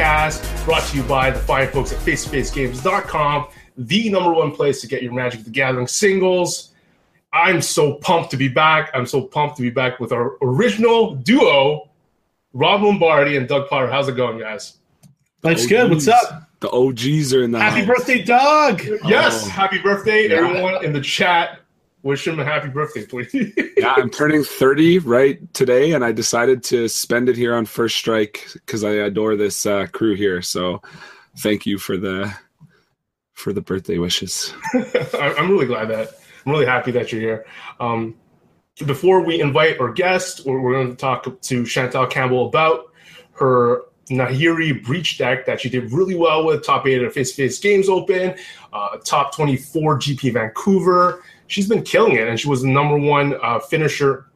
podcast, brought to you by the fine folks at FaceToFaceGames.com, the number one place to get your Magic the Gathering singles. I'm so pumped to be back. I'm so pumped to be back with our original duo, Rob Lombardi and Doug Potter. How's it going, guys? Life's good. What's up? The OGs are in the Happy house. birthday, Doug! Yes, Oh. happy birthday, Yeah. everyone in the chat. Wish him a happy birthday, please. yeah, I'm turning 30 right today, and I decided to spend it here on First Strike because I adore this uh, crew here. So, thank you for the for the birthday wishes. I'm really glad that I'm really happy that you're here. Um, before we invite our guest, we're, we're going to talk to Chantal Campbell about her Nahiri Breach deck that she did really well with top eight at Face to Face Games Open, uh, top 24 GP Vancouver. She's been killing it, and she was the number one uh, finisher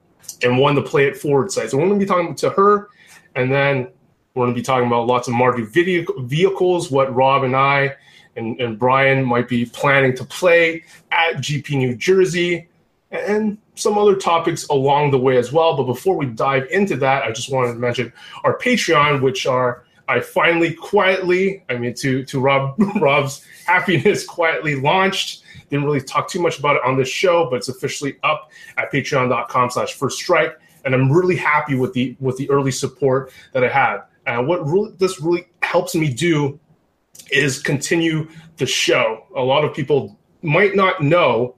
and won the Play It Forward site. So we're going to be talking to her, and then we're going to be talking about lots of Mardu video vehicles, what Rob and I and, and Brian might be planning to play at GP New Jersey, and some other topics along the way as well. But before we dive into that, I just wanted to mention our Patreon, which are I finally quietly, I mean to to Rob Rob's happiness, quietly launched. Didn't really talk too much about it on this show, but it's officially up at patreon.com slash first strike. And I'm really happy with the with the early support that I had. And what really this really helps me do is continue the show. A lot of people might not know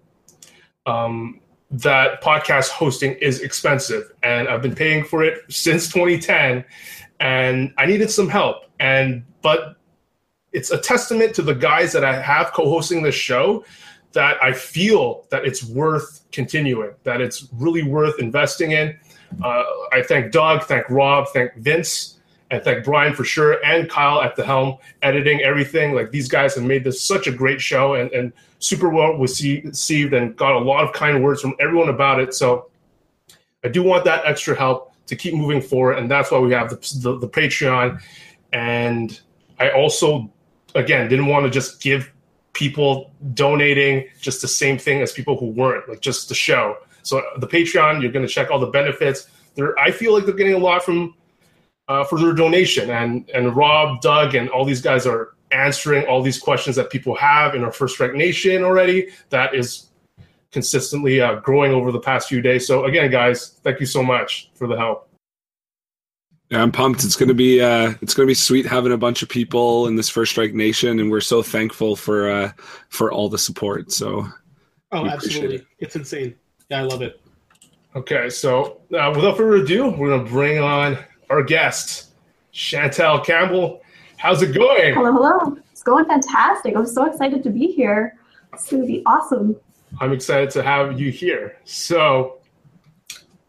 um, that podcast hosting is expensive, and I've been paying for it since 2010, and I needed some help. And but it's a testament to the guys that I have co-hosting this show that I feel that it's worth continuing, that it's really worth investing in. Uh, I thank Doug, thank Rob, thank Vince, and thank Brian for sure, and Kyle at the helm, editing everything. Like these guys have made this such a great show and, and super well received and got a lot of kind words from everyone about it. So I do want that extra help to keep moving forward, and that's why we have the, the, the Patreon. And I also, again, didn't want to just give people donating just the same thing as people who weren't, like just the show. So the Patreon, you're going to check all the benefits. There, I feel like they're getting a lot from uh, for their donation, and and Rob, Doug, and all these guys are answering all these questions that people have in our First Strike Nation already. That is consistently uh, growing over the past few days. So again, guys, thank you so much for the help. Yeah, I'm pumped. It's gonna be uh, it's gonna be sweet having a bunch of people in this First Strike Nation, and we're so thankful for uh, for all the support. So Oh, absolutely. it. It's insane. Yeah, I love it. Okay, so uh, without further ado, we're gonna bring on our guest, Chantel Campbell. How's it going? Hello, hello. It's going fantastic. I'm so excited to be here. It's going to be awesome. I'm excited to have you here. So,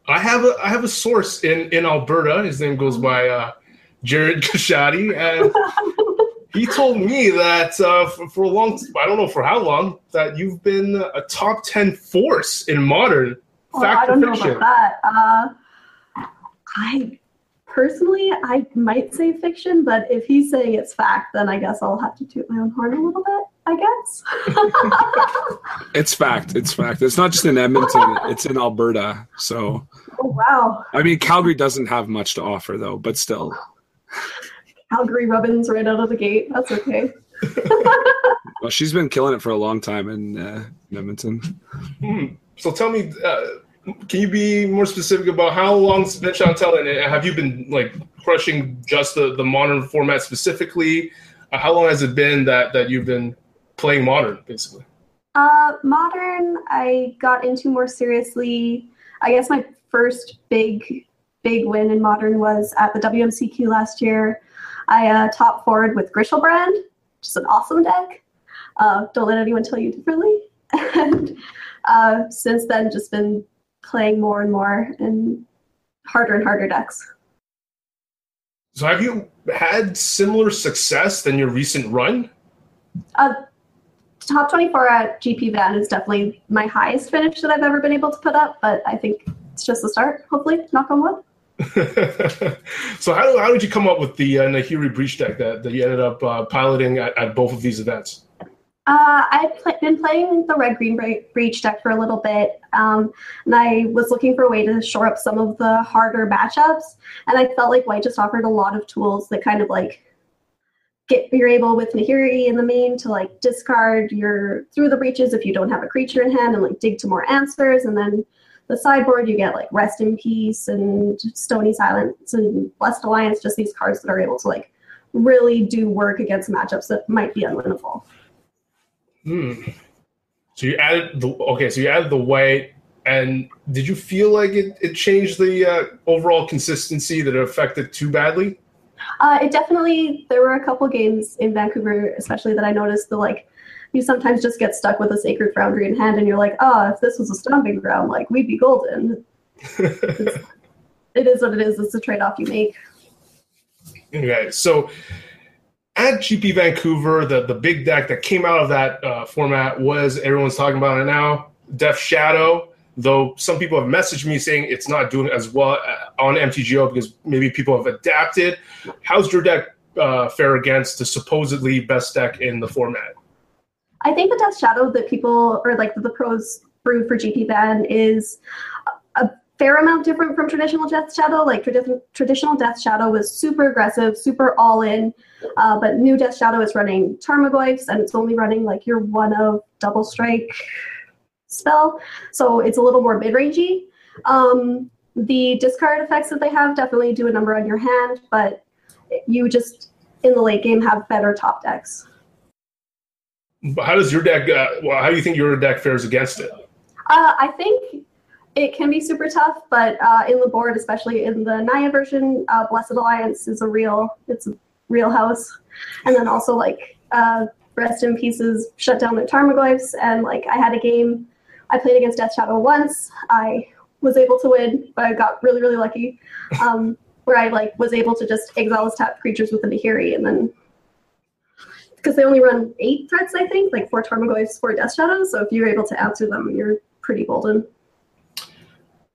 I have a I have a source in in Alberta. His name goes by uh, Jared Kashadi, and he told me that uh, for, for a long I don't know for how long that you've been a top ten force in modern Well, fact I don't or know fiction. about that. Uh, I personally, I might say fiction, but if he's saying it's fact, then I guess I'll have to toot my own horn a little bit. I guess. it's fact. It's fact. It's not just in Edmonton. it's in Alberta. So oh wow, I mean, Calgary doesn't have much to offer though, but still. Calgary Rubbins right out of the gate. That's okay. Well, she's been killing it for a long time in, uh, in Edmonton. Hmm. So tell me, uh, can you be more specific about how long's been Chantel and uh, have you been like crushing just the, the modern format specifically? Uh, how long has it been that, that you've been playing modern, basically? Uh, modern, I got into more seriously. I guess my first big, big win in modern was at the WMCQ last year. I uh, top forward with Griselbrand, which is an awesome deck. Uh, don't let anyone tell you differently. and uh, since then, just been playing more and more and harder and harder decks. So have you had similar success than your recent run? Uh, top 24 at GP Van is definitely my highest finish that I've ever been able to put up, but I think it's just the start, hopefully, knock on wood. so how, how did you come up with the uh, Nahiri Breach deck that, that you ended up uh, piloting at, at both of these events? Uh, I've pl- been playing the red green bre- breach deck for a little bit, um, and I was looking for a way to shore up some of the harder matchups. And I felt like white just offered a lot of tools that kind of like get you're able with Nahiri in the main to like discard your through the breaches if you don't have a creature in hand and like dig to more answers, and then the sideboard you get like Rest in Peace and Stony Silence and Blessed Alliance, just these cards that are able to like really do work against matchups that might be unwinnable. Hmm. So you added the okay. So you added the white, and did you feel like it, it changed the uh, overall consistency that it affected too badly? Uh, it definitely there were a couple games in Vancouver, especially that I noticed the like you sometimes just get stuck with a sacred foundry in hand, and you're like, oh, if this was a stomping ground, like we'd be golden. it is what it is. It's a trade off you make. Okay, so at GP Vancouver, the, the big deck that came out of that uh, format was everyone's talking about it now, Death Shadow. Though some people have messaged me saying it's not doing as well uh, on MTGO because maybe people have adapted. How's your deck uh, fare against the supposedly best deck in the format? I think the Death Shadow that people or like the pros brew for GP Van is a fair amount different from traditional Death Shadow. Like tradi- traditional Death Shadow was super aggressive, super all in, uh, but new Death Shadow is running Tarmogoyfs and it's only running like your one of double strike spell, so it's a little more mid rangey. Um, the discard effects that they have definitely do a number on your hand, but you just in the late game have better top decks. But How does your deck? Uh, well, how do you think your deck fares against it? Uh, I think it can be super tough, but uh, in the board, especially in the Naya version, uh, Blessed Alliance is a real, it's a real house. And then also like uh, Rest in Pieces shut down their Tarmogoyfs, and like I had a game, I played against Death Shadow once. I was able to win, but I got really really lucky, um, where I like was able to just exile his tap creatures with a Nahiri, and then because they only run eight threats, I think, like four Tarmogoyfs, four Death Shadows. So if you're able to answer them, you're pretty golden.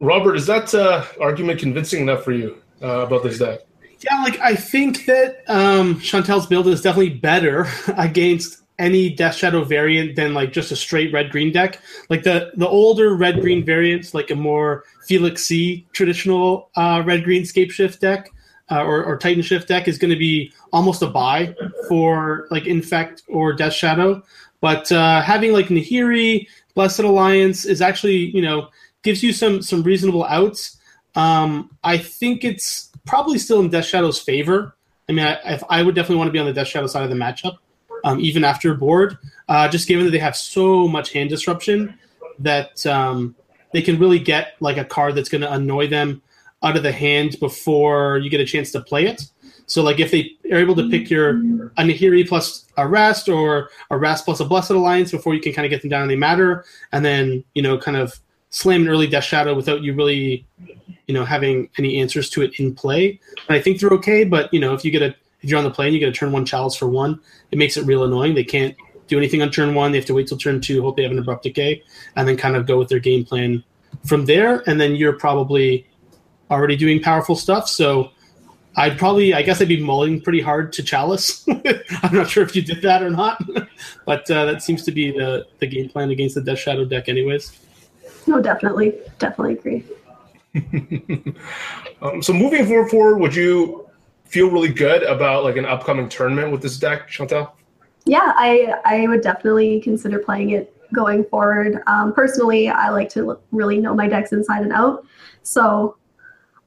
Robert, is that uh, argument convincing enough for you uh, about this deck? Yeah, like I think that um, Chantel's build is definitely better against any Death Shadow variant than like just a straight red green deck. Like the the older red green variants, like a more Felix C traditional uh, red green scape shift deck uh, or, or Titan shift deck is going to be almost a buy for like Infect or Death Shadow. But uh, having like Nahiri, Blessed Alliance is actually you know gives you some some reasonable outs. Um, I think it's probably still in Death Shadow's favor. I mean, I, if I would definitely want to be on the Death Shadow side of the matchup, um, even after board, uh, just given that they have so much hand disruption that um, they can really get like a card that's going to annoy them out of the hand before you get a chance to play it. So, like, if they are able to pick your a Nahiri plus a Rest or a Rest plus a Blessed Alliance before you can kind of get them down and they matter, and then you know, kind of slam an early Death Shadow without you really, you know, having any answers to it in play. And I think they're okay, but you know, if you get a if you're on the plane, and you get a turn one chalice for one, it makes it real annoying. They can't do anything on turn one. They have to wait till turn two, hope they have an abrupt decay, and then kind of go with their game plan from there. And then you're probably already doing powerful stuff. So I'd probably, I guess I'd be mulling pretty hard to chalice. I'm not sure if you did that or not, but uh, that seems to be the, the game plan against the Death Shadow deck, anyways. No, definitely, definitely agree. Um, so moving forward, forward, would you feel really good about like an upcoming tournament with this deck, Chantel? Yeah, I I would definitely consider playing it going forward. Um, personally, I like to l- really know my decks inside and out, so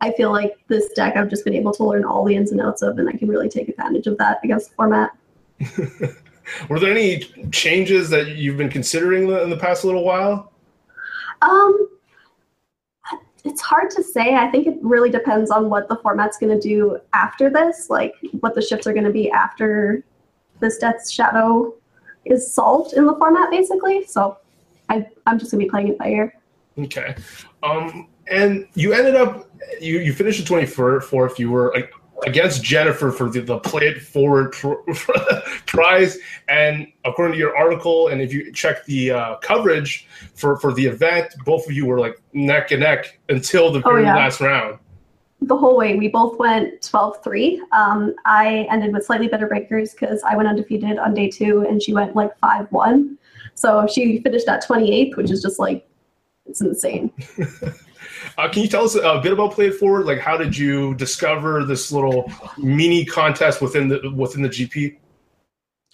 I feel like this deck I've just been able to learn all the ins and outs of, and I can really take advantage of that against the format. Were there any changes that you've been considering in the past little while? Um, it's hard to say. I think it really depends on what the format's going to do after this, like what the shifts are going to be after this Death Shadow is solved in the format, basically. So I, I'm just going to be playing it by ear. Okay. Um, and you ended up you you finished the twenty fourth. You were like, against Jennifer for the, the Play It Forward pr- prize, and according to your article, and if you check the uh, coverage for for the event, both of you were like neck and neck until the Oh, very yeah. last round. the whole way. We both went 12 3. Um, I ended with slightly better breakers because I went undefeated on day two and she went like 5 1. So she finished at 28th, which is just like, it's insane. uh, can you tell us a bit about Play It Forward? Like, how did you discover this little mini contest within the within the GP?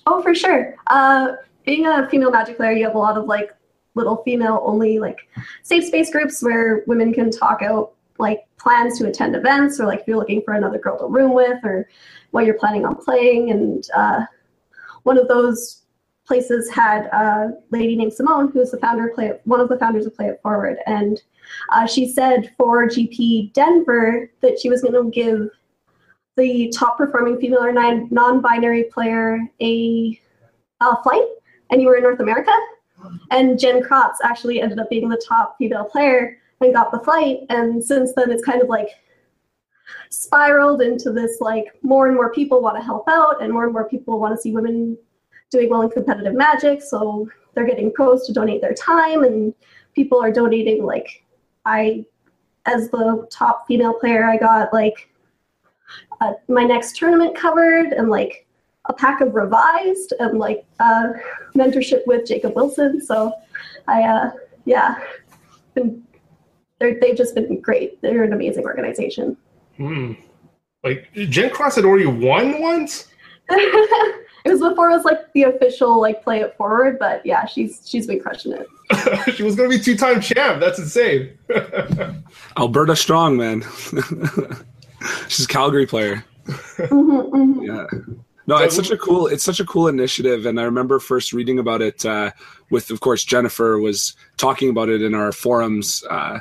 Oh, for sure. Uh, being a female Magic player, you have a lot of like little female only like safe space groups where women can talk out like plans to attend events or like if you're looking for another girl to room with or what you're planning on playing and uh, one of those places had a lady named simone who's the founder of play one of the founders of play it forward and uh, she said for gp denver that she was going to give the top performing female or non-binary player a, a flight and you were in north america and jen kratz actually ended up being the top female player and got the flight. And since then, it's kind of like spiraled into this like more and more people want to help out, and more and more people want to see women doing well in competitive magic. So they're getting pros to donate their time, and people are donating. Like, I, as the top female player, I got like uh, my next tournament covered and like a pack of revised and like uh, mentorship with Jacob Wilson. So I, uh, yeah, been they've just been great. They're an amazing organization. Hmm. Like Jen Cross had already won once. it was before it was like the official like play it forward, but yeah, she's she's been crushing it. she was going to be two time champ. That's insane. Alberta strong man. she's a Calgary player. Mm-hmm, mm-hmm. Yeah. No, it's such a cool it's such a cool initiative, and I remember first reading about it uh, with, of course, Jennifer was talking about it in our forums. Uh,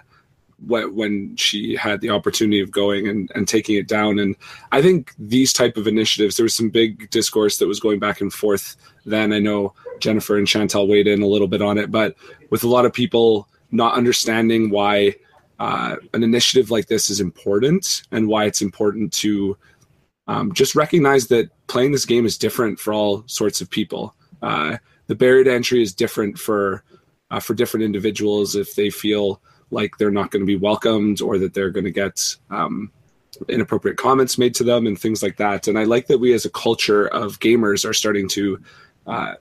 when she had the opportunity of going and, and taking it down. And I think these type of initiatives, there was some big discourse that was going back and forth then. I know Jennifer and Chantel weighed in a little bit on it, but with a lot of people not understanding why uh, an initiative like this is important and why it's important to um, just recognize that playing this game is different for all sorts of people. Uh, the barrier to entry is different for uh, for different individuals if they feel like they're not going to be welcomed or that they're going to get um, inappropriate comments made to them and things like that. And I like that we, as a culture of gamers, are starting to uh,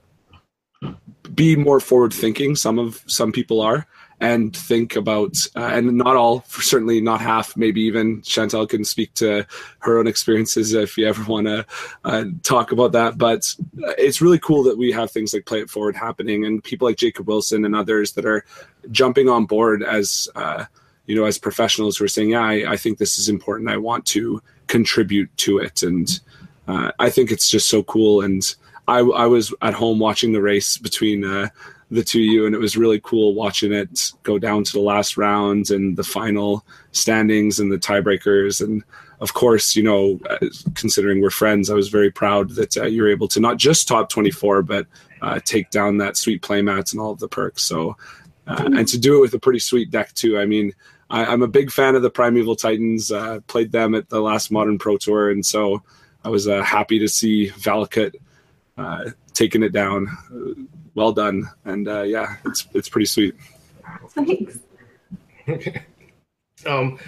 be more forward thinking. Some of some people are, and think about, uh, and not all, certainly not half, maybe even Chantel can speak to her own experiences if you ever want to uh, talk about that. But it's really cool that we have things like Play It Forward happening and people like Jacob Wilson and others that are jumping on board as, uh, you know, as professionals who are saying, yeah, I, I, think this is important. I want to contribute to it. And uh, I think it's just so cool. And I, I was at home watching the race between uh, the two of you, and it was really cool watching it go down to the last round and the final standings and the tiebreakers. And of course, you know, uh, considering we're friends, I was very proud that uh, you were able to not just top 24, but uh, take down that sweet playmats and all of the perks. So, uh, and to do it with a pretty sweet deck too. I mean, I, am a big fan of the Primeval Titans. Uh, played them at the last Modern Pro Tour, and so I was uh, happy to see Valakut taking it down well done. And uh, yeah, it's it's pretty sweet. Thanks. um,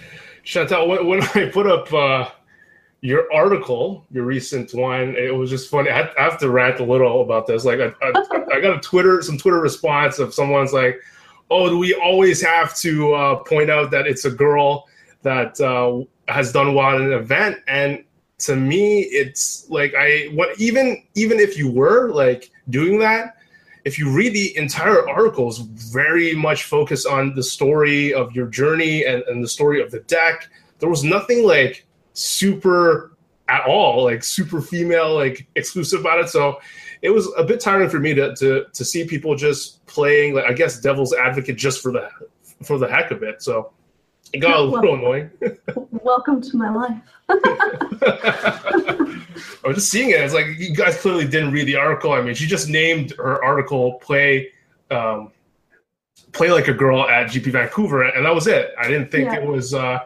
Chantel, when, when I put up uh, your article, your recent one, it was just funny. I, I have to rant a little about this. Like, I, I, I, got a Twitter, some Twitter response of someone's like, "Oh, do we always have to uh, point out that it's a girl that uh, has done well in an event?" And to me, it's like I what even even if you were like doing that, if you read the entire articles very much focused on the story of your journey and, and the story of the deck. There was nothing like super at all, like super female, like exclusive about it. So it was a bit tiring for me to to to see people just playing like I guess devil's advocate just for the for the heck of it. So it got a little annoying. Welcome to my life. I was just seeing it. It's like you guys clearly didn't read the article. I mean, she just named her article "Play, um, play like a girl at GP Vancouver," and that was it. I didn't think yeah. it was uh,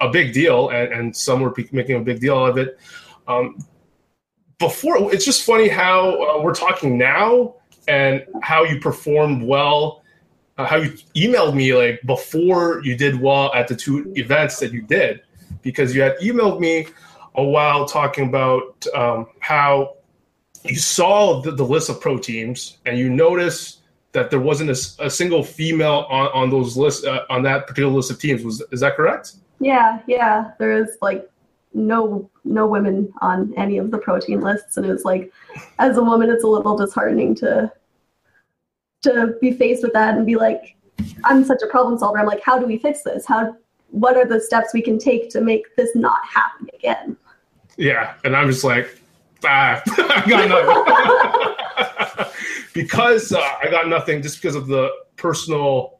a big deal, and, and, some were making a big deal of it. Um, before, it's just funny how uh, we're talking now and how you performed well how you emailed me like before you did well at the two events that you did because you had emailed me a while talking about um, how you saw the, the, list of pro teams and you noticed that there wasn't a, a single female on, on those lists uh, on that particular list of teams. Was is that correct? Yeah, yeah. There is like no no women on any of the protein lists, and it was like, as a woman, it's a little disheartening to to be faced with that and be like, I'm such a problem solver. I'm like, how do we fix this? How what are the steps we can take to make this not happen again? Yeah, and I'm just like, ah, I got nothing. because uh, I got nothing, just because of the personal.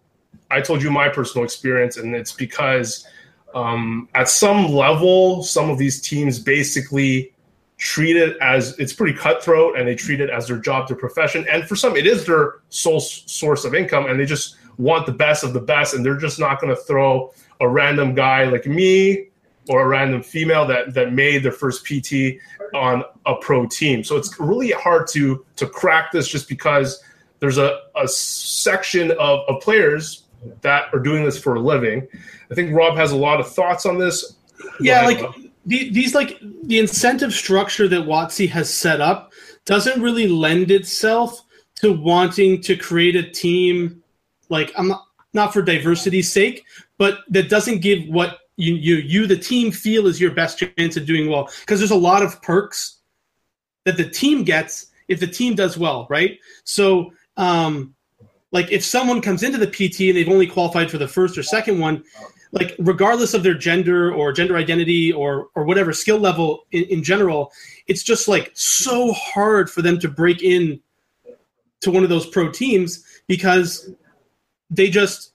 I told you my personal experience, and it's because um, at some level, some of these teams basically treat it as it's pretty cutthroat, and they treat it as their job, their profession, and for some, it is their sole source of income, and they just want the best of the best, and they're just not going to throw a random guy like me or a random female that that made their first PT on a pro team. So it's really hard to to crack this just because there's a, a section of, of players that are doing this for a living. I think Rob has a lot of thoughts on this. Yeah, like the, these like the incentive structure that WotC has set up doesn't really lend itself to wanting to create a team like I'm not not for diversity's sake, but that doesn't give what you you you the team feel is your best chance of doing well because there's a lot of perks that the team gets if the team does well, right? So um like if someone comes into the PT and they've only qualified for the first or second one, like regardless of their gender or gender identity or or whatever skill level in, in general, it's just like so hard for them to break in to one of those pro teams because they just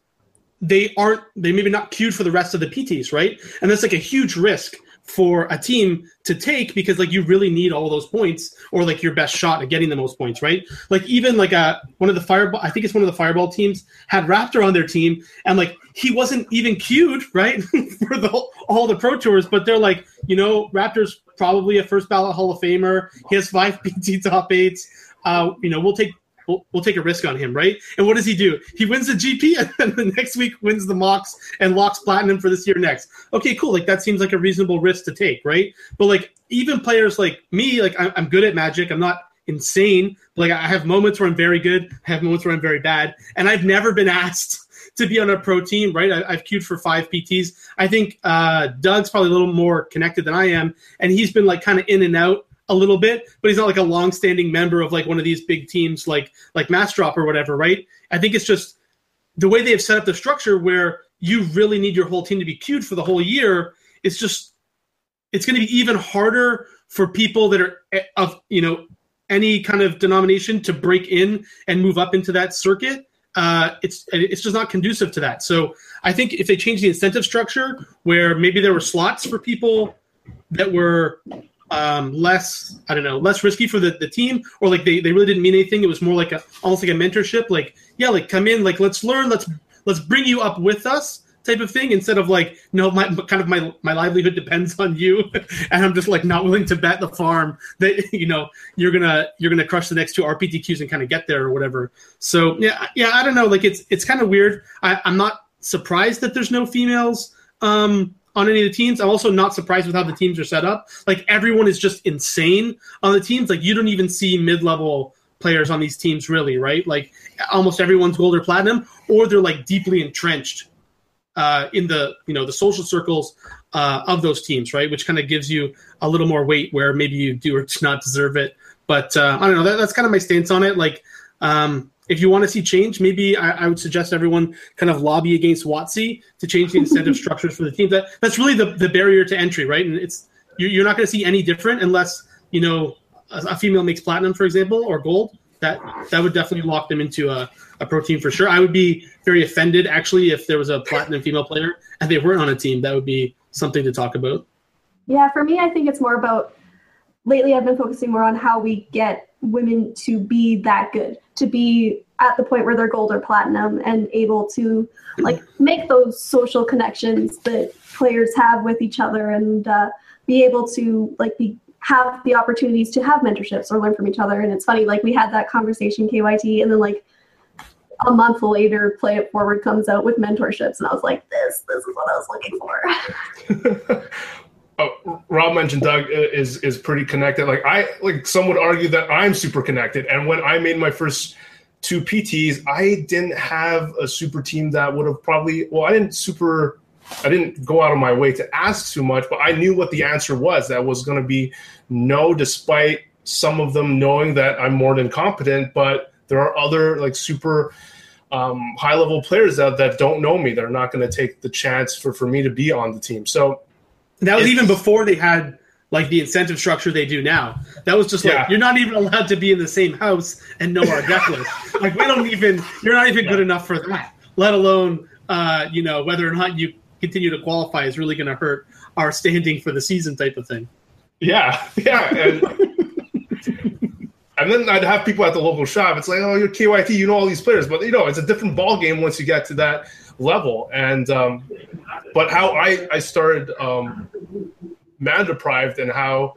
they aren't they maybe not cued for the rest of the PTs, right? And that's like a huge risk for a team to take because like you really need all those points or like your best shot at getting the most points, right? Like even like a uh, one of the fireball I think it's one of the fireball teams had Raptor on their team and like he wasn't even queued, right? for the all the pro tours, but they're like, you know, Raptor's probably a first ballot Hall of Famer. He has five PT top eights. Uh, you know, we'll take we'll, we'll take a risk on him, right? And what does he do? He wins the GP and then the next week wins the MOCS and locks platinum for this year next. Okay, cool. Like that seems like a reasonable risk to take, right? But like even players like me, like I'm, I'm good at Magic. I'm not insane. Like I have moments where I'm very good. I have moments where I'm very bad, and I've never been asked to be on a pro team, right? I, have queued for five PTs. I think uh, Doug's probably a little more connected than I am, and he's been like kind of in and out a little bit, but he's not like a long-standing member of like one of these big teams like like Massdrop or whatever, right? I think it's just the way they have set up the structure where you really need your whole team to be queued for the whole year. It's just it's going to be even harder for people that are eh, of you know any kind of denomination to break in and move up into that circuit. Uh, it's it's just not conducive to that. So I think if they change the incentive structure, where maybe there were slots for people that were um, less I don't know less risky for the, the team or like they, they really didn't mean anything. It was more like a almost like a mentorship. Like yeah, like come in, like let's learn, let's let's bring you up with us type of thing instead of like no my kind of my my livelihood depends on you and i'm just like not willing to bet the farm that you know you're gonna you're gonna crush the next two rptqs and kind of get there or whatever so yeah yeah i don't know like it's it's kind of weird I, i'm not surprised that there's no females um on any of the teams. I'm also not surprised with how the teams are set up. Like everyone is just insane on the teams. Like you don't even see mid-level players on these teams really, right? Like almost everyone's gold or platinum, or they're like deeply entrenched uh, in the you know the social circles uh, of those teams, right? Which kind of gives you a little more weight where maybe you do or do not deserve it. But uh, I don't know. That, that's kind of my stance on it. Like um, if you want to see change, maybe I, I, would suggest everyone kind of lobby against WotC to change the incentive structures for the team. That that's really the, the barrier to entry, right? And it's you're not going to see any different unless you know a, a, female makes platinum, for example, or gold. That that would definitely lock them into a, a pro team for sure. I would be very offended actually if there was a platinum female player and they weren't on a team. That would be something to talk about. Yeah, for me, I think it's more about lately I've been focusing more on how we get women to be that good, to be at the point where they're gold or platinum and able to like make those social connections that players have with each other and uh, be able to like be have the opportunities to have mentorships or learn from each other. And it's funny, like we had that conversation KYT and then like a month later, Play It Forward comes out with mentorships, and I was like, this, this is what I was looking for. oh, Rob mentioned Doug is is pretty connected. Like I like some would argue that I'm super connected. And when I made my first two PTs, I didn't have a super team that would have probably well, I didn't super I didn't go out of my way to ask too much, but I knew what the answer was. That was going to be no, despite some of them knowing that I'm more than competent. But there are other like super um, high level players that, that don't know me. They're not going to take the chance for, for me to be on the team. So that was even before they had like the incentive structure they do now. That was just like yeah. you're not even allowed to be in the same house and know our deck list. Like we don't even you're not even yeah. good enough for that. Let alone uh, you know whether or not you continue to qualify is really going to hurt our standing for the season type of thing. Yeah, yeah, and, and then I'd have people at the local shop. It's like, oh, you're KYT, you know all these players, but you know it's a different ball game once you get to that level. And um, but how I I started um, ManaDeprived and how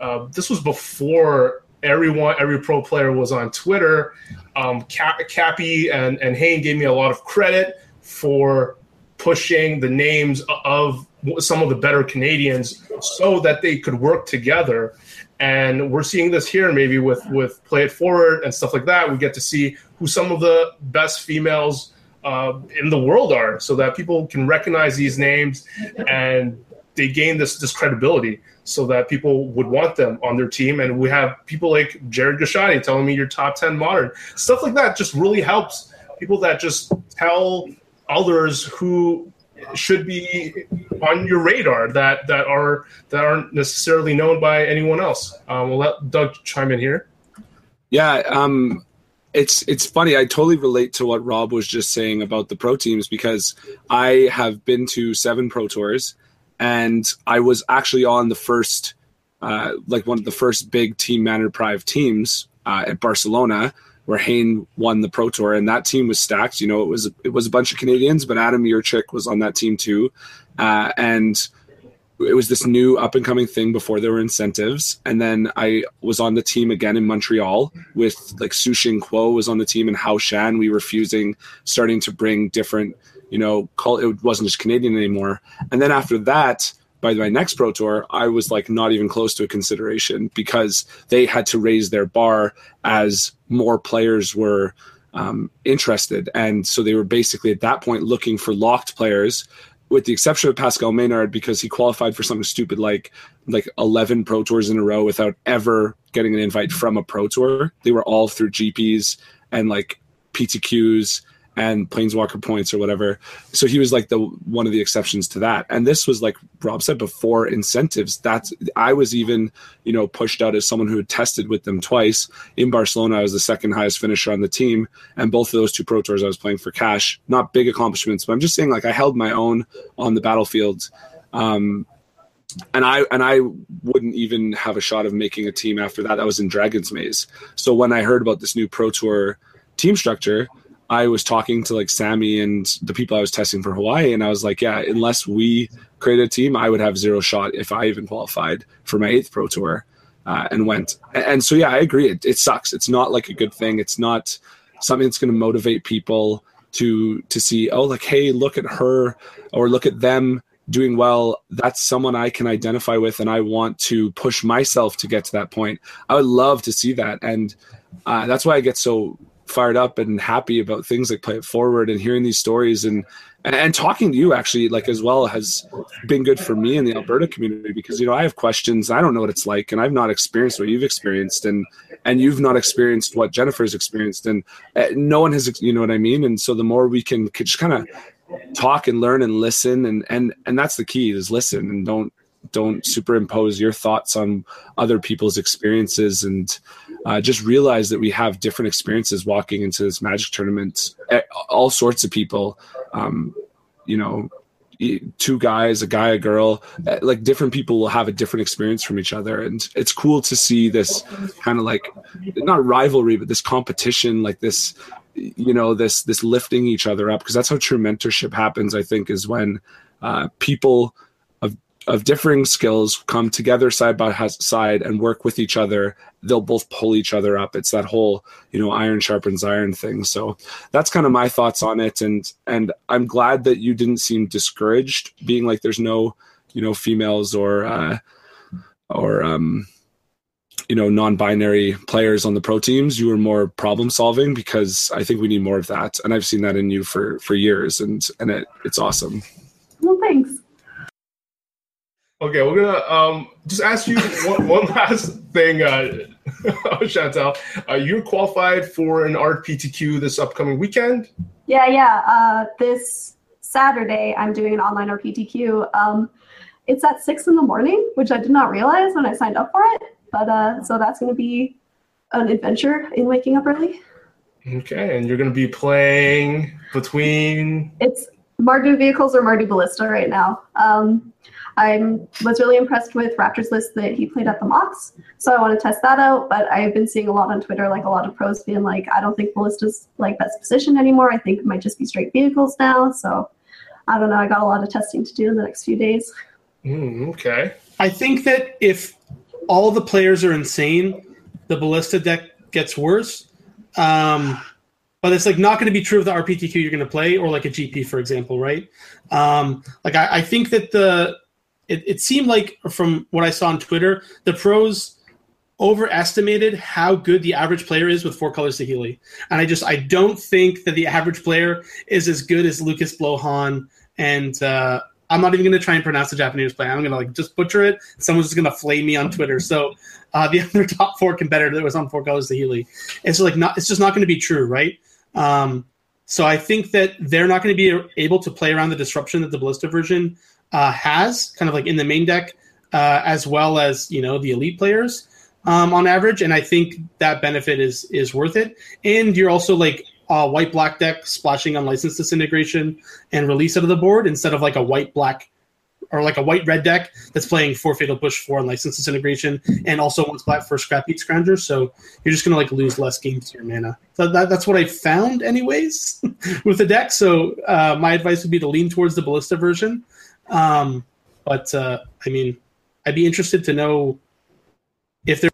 uh, this was before everyone every pro player was on Twitter. Um, Cappy and and Hayne gave me a lot of credit for pushing the names of some of the better Canadians so that they could work together. And we're seeing this here maybe with with Play It Forward and stuff like that. We get to see who some of the best females uh, in the world are, so that people can recognize these names and they gain this this credibility, so that people would want them on their team. And we have people like Jared Gashani telling me you're top ten modern stuff like that. Just really helps people that just tell others who should be on your radar that that are that aren't necessarily known by anyone else. Um, we'll let Doug chime in here. Yeah, um, it's it's funny. I totally relate to what Rob was just saying about the pro teams because I have been to seven pro tours, and I was actually on the first, uh, like one of the first big team ManaDeprived teams uh, at Barcelona where Hayne won the Pro Tour, and that team was stacked. You know, it was it was a bunch of Canadians, but Adam Yurchick was on that team too, uh, and it was this new up and coming thing before there were incentives. And then I was on the team again in Montreal with like Su Xing Kuo was on the team and Hao Shan. We were fusing, starting to bring different, you know, call it wasn't just Canadian anymore. And then after that, by my next pro tour, I was like not even close to a consideration because they had to raise their bar as more players were um, interested. And so they were basically at that point looking for locked players, with the exception of Pascal Maynard because he qualified for something stupid like like 11 pro tours in a row without ever getting an invite from a pro tour. They were all through GPs and like PTQs and planeswalker points or whatever. So he was like the one of the exceptions to that. And this was like rob said before incentives. That's i was even you know pushed out as someone who had tested with them twice in barcelona i was the second highest finisher on the team. And both of those two pro tours i was playing for cash. Not big accomplishments but i'm just saying like i held my own on the battlefield. Um, and I and I wouldn't even have a shot of making a team after that. That was in Dragon's Maze. So when I heard about this new Pro Tour team structure, I was talking to like Sammy and the people I was testing for Hawaii, and I was like, yeah, unless we create a team, I would have zero shot if I even qualified for my eighth pro tour, uh, and went. And so yeah, I agree. It, it sucks. It's not like a good thing. It's not something that's going to motivate people to to see. Oh, like hey, look at her or look at them doing well that's someone i can identify with and i want to push myself to get to that point i would love to see that and uh, that's why i get so fired up and happy about things like play it forward and hearing these stories. And, and talking to you actually like as well has been good for me in the Alberta community because you know I have questions I don't know what it's like and I've not experienced what you've experienced and and you've not experienced what Jennifer's experienced. And uh, no one has you know what I mean? And so the more we can just kind of talk and learn and listen and and and that's the key is listen and don't don't superimpose your thoughts on other people's experiences and uh, just realize that we have different experiences walking into this magic tournament. All sorts of people um, you know two guys a guy a girl eh, like different people will have a different experience from each other. And it's cool to see this kind of like not rivalry but this competition like this you know this this lifting each other up. Because that's how true mentorship happens i think is when uh, people of differing skills come together side by side and work with each other, they'll both pull each other up. It's that whole, you know, iron sharpens iron thing. So that's kind of my thoughts on it. And and I'm glad that you didn't seem discouraged, being like there's no, you know, females or uh, or um, you know, non-binary players on the pro teams. You were more problem solving because I think we need more of that. And I've seen that in you for for years, and and it, it's awesome. Well, thanks. Okay, we're gonna um, just ask you one, one last thing, uh, Chantal. Uh, you're qualified for an RPTQ this upcoming weekend. Yeah, yeah. Uh, this Saturday, I'm doing an online RPTQ. Um, it's at six in the morning, which I did not realize when I signed up for it. But uh, so that's going to be an adventure in waking up early. Okay, and you're going to be playing between. It's Mardu vehicles or Mardu Ballista right now. Um, I was really impressed with Raptor's list that he played at the Mox, so I want to test that out. But I've been seeing a lot on Twitter, like a lot of pros being like, I don't think Ballista's like best position anymore. I think it might just be straight vehicles now. So I don't know. I got a lot of testing to do in the next few days. Mm, okay. I think that if all the players are insane, the Ballista deck gets worse. Um, but it's like not going to be true of the RPTQ you're going to play or like a GP, for example, right? Um, like I, I think that the it, it seemed like from what I saw on Twitter, the pros overestimated how good the average player is with four colors Saheeli. And I just I don't think that the average player is as good as Lukas Blohon and uh, I'm not even going to try and pronounce the Japanese play. I'm going to like just butcher it. Someone's just going to flame me on Twitter. So uh, the other top four competitor that was on four colors Saheeli, it's like not. It's just not going to be true, right? Um, so I think that they're not going to be able to play around the disruption that the Ballista version uh, has, kind of like in the main deck, uh, as well as you know the elite players um, on average. And I think that benefit is is worth it. And you're also like a white black deck splashing Unlicensed Disintegration and release out of the board instead of like a white black or like a white red deck that's playing four fatal push four Unlicensed Disintegration and also wants black for Scrapheap Scrounger. So you're just gonna like lose less games to your mana. So that, that's what I found anyways with the deck. So uh, my advice would be to lean towards the ballista version. Um, but uh, I mean, I'd be interested to know if there's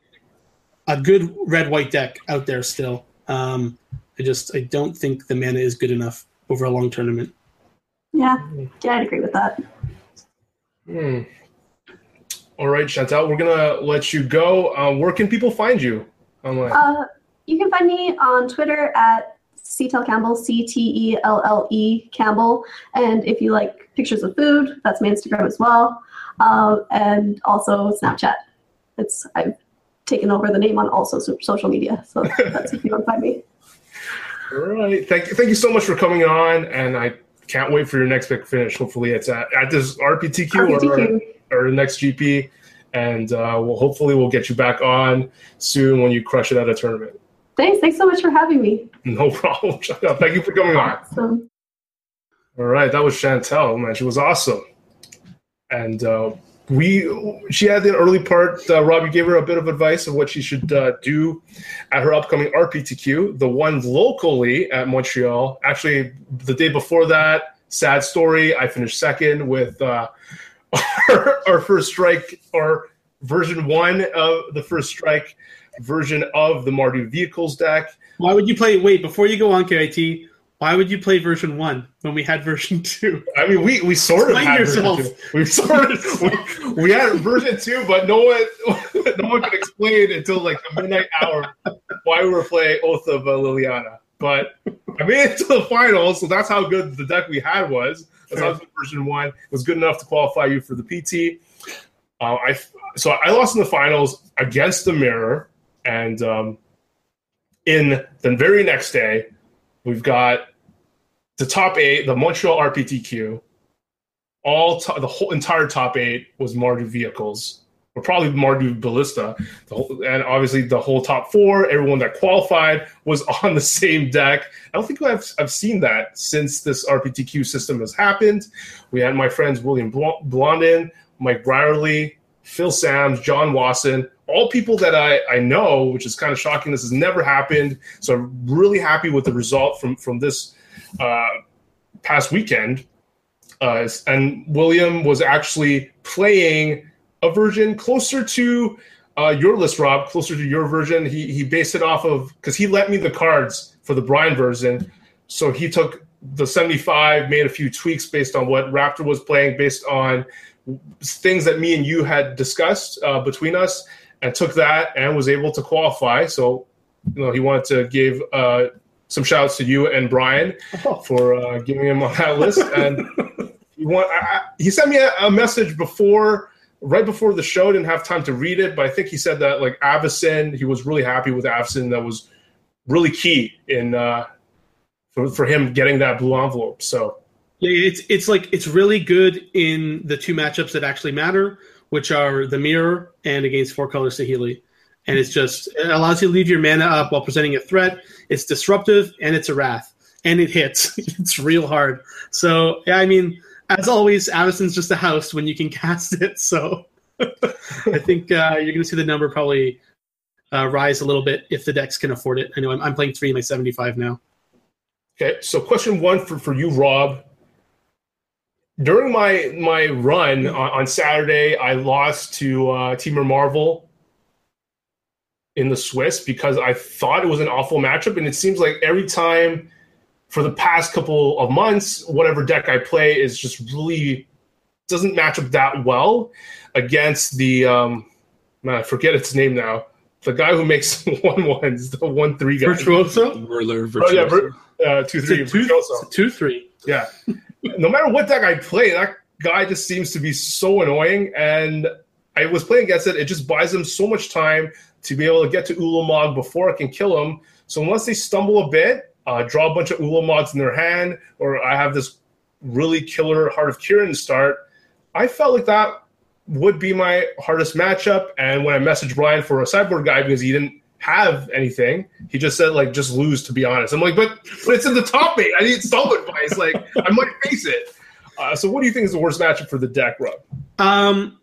a good red white deck out there still. Um, I just I don't think the mana is good enough over a long tournament. Yeah, yeah, I'd agree with that. Hmm. All right, Chantal, we're gonna let you go. Uh, where can people find you online? Uh, you can find me on Twitter at CTEL Campbell, C T E L L E Campbell. And if you like pictures of food, that's my Instagram as well. Uh, and also Snapchat. It's I've taken over the name on also social media, so that's if you want to find me. All right, thank you, thank you so much for coming on, and I can't wait for your next big finish. Hopefully, it's at, at this RPTQ, RPTQ. Or, or the next GP, and uh, we'll hopefully we'll get you back on soon when you crush it at a tournament. Thanks. Thanks so much for having me. No problem. Thank you for coming on. Awesome. All right, that was Chantel, Man, she was awesome, and uh, we she had the early part. Uh, Robbie gave her a bit of advice of what she should uh, do at her upcoming RPTQ. The one locally at Montreal. Actually, the day before that, sad story. I finished second with uh, our, our first strike, our version one of the first strike version of the Mardu vehicles deck. Why would you play? Wait, before you go on, KYT, why would you play version one when we had version two? I mean, we, we sort Explain of had yourself. version two. We sort of we, we had version two, but no one no one could explain until like the midnight hour why we were playing Oath of uh, Liliana. But I made it to the finals, so that's how good the deck we had was. That's how good version one it was good enough to qualify you for the PT. Uh, I so I lost in the finals against the Mirror, and um, in the very next day, we've got the top eight, the Montreal RPTQ, all to- the whole entire top eight was Mardu vehicles, or probably Mardu Ballista, whole, and obviously the whole top four, everyone that qualified was on the same deck. I don't think I've, I've seen that since this RPTQ system has happened. We had my friends William Blondin, Mike Brierly, Phil Sams, John Wasson, all people that I, I know, which is kind of shocking. This has never happened. So I'm really happy with the result from, from this uh, past weekend. uh, and William was actually playing a version closer to uh, your list, Rob, closer to your version. He he based it off of because he lent me the cards for the Brian version, so he took the 75, made a few tweaks based on what Raptor was playing, based on things that me and you had discussed uh, between us, and took that and was able to qualify. So, you know, he wanted to give uh, some shouts to you and Brian oh. for uh, giving him on that list. And he want I, he sent me a, a, message before, right before the show. Didn't have time to read it, but I think he said that like Avacyn, he was really happy with Avacyn. That was really key in uh, for, for him getting that blue envelope. So yeah, it's it's like it's really good in the two matchups that actually matter, which are the mirror and against four colors Saheeli. And it's just it allows you to leave your mana up while presenting a threat. It's disruptive and it's a wrath. And it hits. it's real hard. So yeah, I mean, as always, Avacyn's just a house when you can cast it. So I think uh, you're gonna see the number probably uh, rise a little bit if the decks can afford it. I know I'm, I'm playing three in my 75 now. Okay, so question one for, for you, Rob. During my my run on, on Saturday, I lost to uh, Temur Marvel in the Swiss because I thought it was an awful matchup, and it seems like every time for the past couple of months, whatever deck I play is just really doesn't match up that well against the um, man, I forget its name now. The guy who makes one ones, the one three guy. Virtuoso? Whirler, Virtuoso. Oh, yeah, uh, two three two, two three. Yeah. no matter what deck I play, that guy just seems to be so annoying. And I was playing against it. It just buys them so much time to be able to get to Ulamog before I can kill him. So unless they stumble a bit, uh, draw a bunch of Ulamogs in their hand, or I have this really killer Heart of Kiran start, I felt like that would be my hardest matchup. And when I messaged Brian for a sideboard guy because he didn't have anything. He just said like just lose to be honest. I'm like, but but it's in the top eight. I need some advice. Like I might face it. Uh, so what do you think is the worst matchup for the deck, Rob? Um,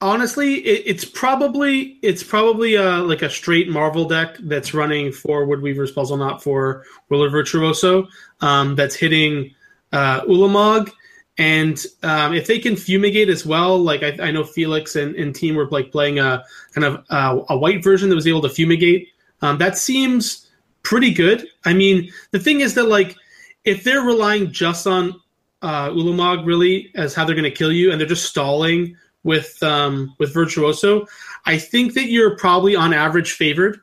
honestly, it, it's probably it's probably uh like a straight Marvel deck that's running for Woodweaver's Puzzle, not for Whirler Virtuoso. Um, that's hitting uh, Ulamog. And um, if they can fumigate as well, like I, I know Felix and, and, team were like playing a kind of uh, a white version that was able to fumigate, um, that seems pretty good. I mean, the thing is that like if they're relying just on uh, Ulamog really as how they're going to kill you, and they're just stalling with um, with Virtuoso, I think that you're probably on average favored